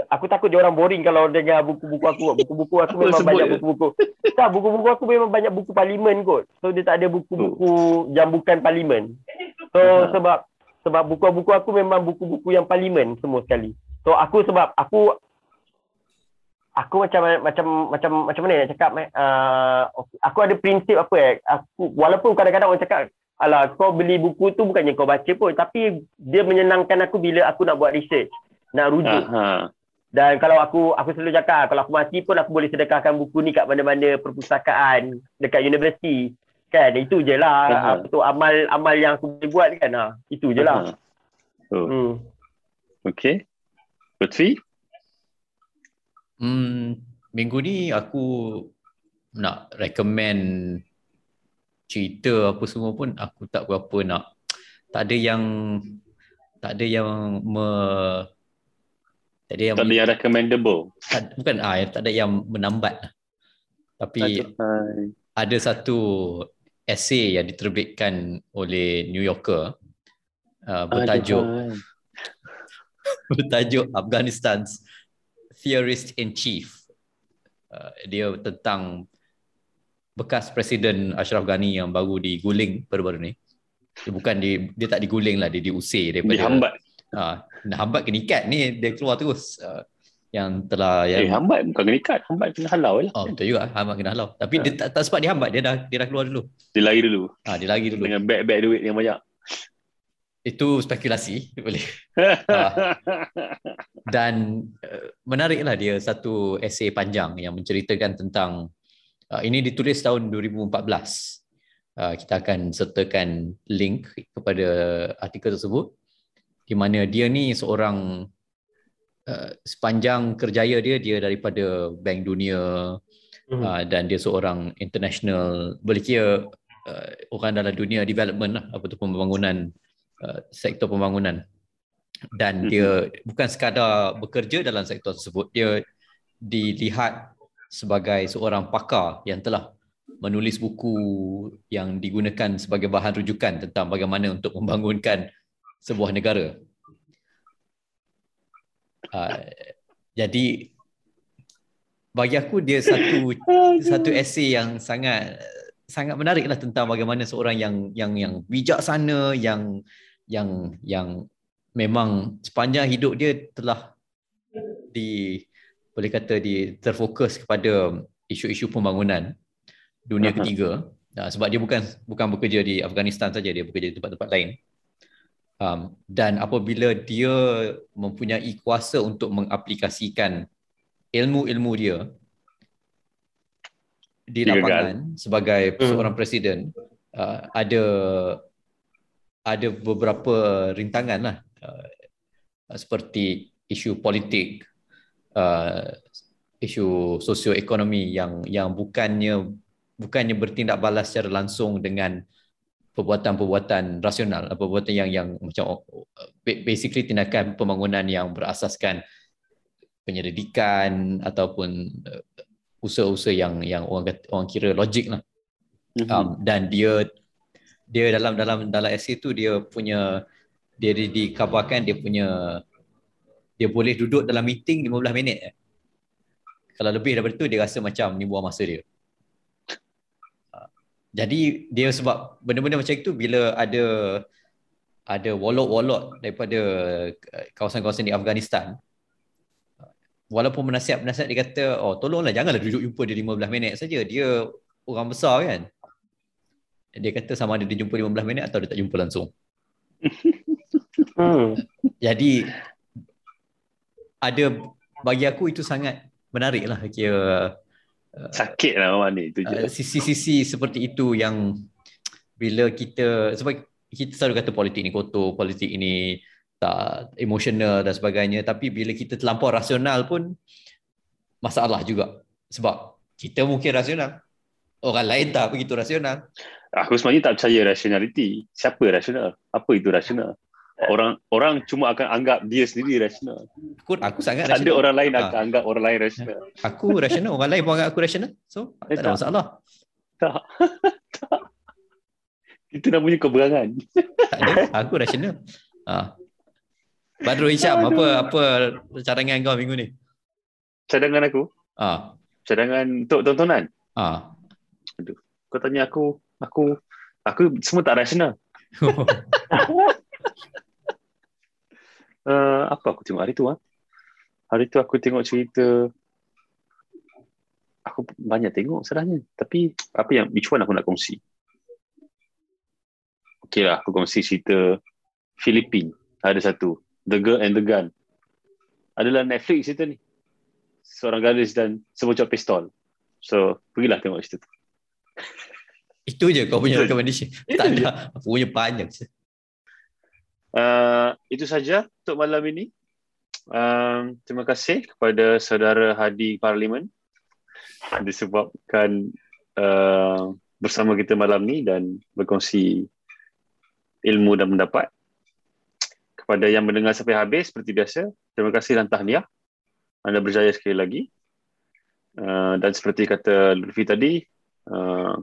S3: aku takut dia orang boring kalau dengar buku-buku aku. Buku-buku aku memang banyak ya? buku-buku. Tak, buku-buku aku memang banyak buku parlimen kot. So, dia tak ada buku-buku yang bukan parlimen. So, sebab sebab buku-buku aku memang buku-buku yang parlimen semua sekali. So, aku sebab aku aku macam macam macam macam mana nak cakap uh, aku ada prinsip apa eh aku walaupun kadang-kadang orang cakap Alah, kau beli buku tu bukannya kau baca pun. Tapi dia menyenangkan aku bila aku nak buat research. Nak rujuk. Aha. Dan kalau aku aku selalu cakap, kalau aku mati pun aku boleh sedekahkan buku ni kat mana-mana perpustakaan dekat universiti. Kan, itu je lah. Apa tu amal amal yang aku boleh buat kan. Ha. Itu je lah.
S1: Oh,
S3: Hmm.
S1: okay. Lutfi?
S2: Hmm, minggu ni aku nak recommend cerita apa semua pun aku tak berapa nak tak ada yang tak ada yang me tak ada yang
S1: Tak ada yang recommendable.
S2: tak, bukan ah tak ada yang menambat tapi ada satu essay yang diterbitkan oleh New Yorker uh, bertajuk bertajuk Afghanistan's Theorist in Chief. Uh, dia tentang bekas Presiden Ashraf Ghani yang baru diguling baru-baru ni. Dia bukan di, dia tak diguling lah, dia diusir daripada
S1: Dihambat.
S2: Ah, nak hambat kena ikat ni dia keluar terus. Uh, yang telah yang
S1: Eh, hambat bukan kena ikat. Hambat kena halau lah.
S2: Oh betul juga hambat kena halau. Tapi dia tak, tak sempat dihambat dia dah dia dah keluar dulu.
S1: Dia lari dulu.
S2: Ah dia lagi dulu.
S1: Dengan beg-beg duit yang banyak.
S2: Itu spekulasi boleh. Ah. dan uh, menariklah dia satu esei panjang yang menceritakan tentang ini ditulis tahun 2014. Uh, kita akan sertakan link kepada artikel tersebut di mana dia ni seorang uh, sepanjang kerjaya dia dia daripada Bank Dunia
S3: Hmm.
S2: uh, dan dia seorang international boleh kira orang dalam dunia development lah apa tu pembangunan sektor pembangunan dan dia bukan sekadar bekerja dalam sektor tersebut dia dilihat sebagai seorang pakar yang telah menulis buku yang digunakan sebagai bahan rujukan tentang bagaimana untuk membangunkan sebuah negara. Uh, jadi bagi aku dia satu satu esei yang sangat sangat menarik lah tentang bagaimana seorang yang yang yang bijaksana yang yang yang memang sepanjang hidup dia telah di boleh kata di terfokus kepada isu-isu pembangunan dunia
S1: Aha.
S2: ketiga uh, sebab dia bukan bukan bekerja di Afghanistan saja dia bekerja di tempat-tempat lain um, dan apabila dia mempunyai kuasa untuk mengaplikasikan ilmu-ilmu dia di
S1: gagal.
S2: lapangan sebagai
S3: Hmm.
S2: seorang presiden uh, ada ada beberapa rintangan lah uh, seperti isu politik uh, isu sosioekonomi yang yang bukannya bukannya bertindak balas secara langsung dengan perbuatan-perbuatan rasional uh, perbuatan yang yang macam ba- basically tindakan pembangunan yang berasaskan penyelidikan ataupun uh, usaha-usaha yang yang orang kata, orang kira logik lah
S1: Mhm.
S2: um, dan dia dia dalam dalam dalam essay tu dia punya dia di, dikabarkan dia punya dia boleh duduk dalam meeting 15 minit je. Kalau lebih daripada tu dia rasa macam ni buang masa dia. Uh, Jadi dia sebab benda-benda macam itu bila ada ada wolot-wolot daripada uh, kawasan-kawasan di Afghanistan uh, walaupun penasihat-penasihat dia kata oh tolonglah janganlah duduk jumpa dia 15 minit saja dia orang besar kan dia kata sama ada dia jumpa 15 minit atau dia tak jumpa langsung
S3: Hmm.
S2: jadi ada bagi aku itu sangat menarik lah kira
S1: Sakit lah orang ni. Itu je.
S2: uh, sisi-sisi seperti itu yang bila kita sebab kita selalu kata politik ni kotor, politik ini tak emosional dan sebagainya tapi bila kita terlampau rasional pun masalah juga sebab kita mungkin rasional orang lain tak begitu rasional
S1: Aku sebenarnya tak percaya rationality. Siapa rasional? Apa itu rasional? Orang orang cuma akan anggap dia sendiri rasional.
S2: aku aku sangat
S1: Tak ada
S2: rasional
S1: orang lain
S2: Ah.
S1: akan anggap orang lain rasional.
S2: aku rasional orang lain pun anggap aku rasional so
S1: Eh,
S2: tak ada
S1: tak.
S2: masalah
S1: Tak. tak. Itu namanya keberangan.
S2: tak ada aku rasional ha. Badrul Hisham apa apa cadangan kau minggu ni
S1: Cadangan aku,
S2: ah
S1: cadangan untuk tontonan.
S2: ah
S1: Kau tanya aku, aku aku semua tak rasional. Uh, apa aku tengok hari tu ah? Hari tu aku tengok cerita aku banyak tengok sebenarnya. Tapi apa yang which one aku nak kongsi? Okey lah, aku kongsi cerita Filipin. Ada satu. The Girl and the Gun. Adalah Netflix cerita ni. Seorang gadis dan sebocor pistol. So, pergilah tengok cerita tu.
S2: itu je kau punya recommendation tak ada aku punya panjang je.
S1: Uh, itu saja untuk malam ini. Uh, terima kasih kepada saudara Hadi Parlimen disebabkan uh, bersama kita malam ni dan berkongsi ilmu dan pendapat. Kepada yang mendengar sampai habis seperti biasa, terima kasih dan tahniah. Anda berjaya sekali lagi. Uh, dan seperti kata Lutfi tadi, uh,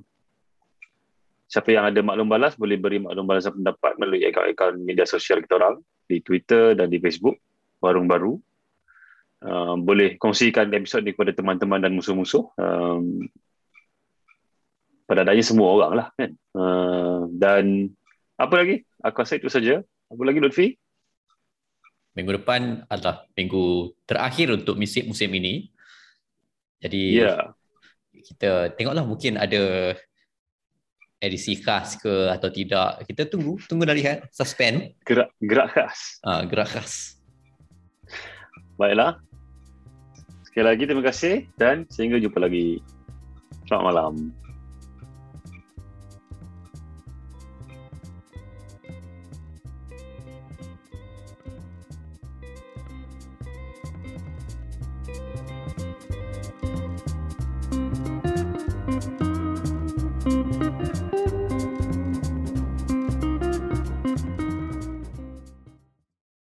S1: siapa yang ada maklum balas boleh beri maklum balasan pendapat melalui akaun-akaun media sosial kita orang di Twitter dan di Facebook warung baru. Uh, boleh kongsikan episod ni kepada teman-teman dan musuh-musuh. Um, pada adanya semua orang lah kan? Uh, dan apa lagi? Aku rasa itu saja. Apa lagi Lutfi?
S2: Minggu depan adalah minggu terakhir untuk musim musim ini. Jadi yeah. kita tengoklah mungkin ada edisi khas ke atau tidak kita tunggu tunggu dah lihat. Suspend.
S1: Gerak gerak khas.
S2: Ah ha, gerak khas.
S1: Baiklah. Sekali lagi terima kasih dan sehingga jumpa lagi. Selamat malam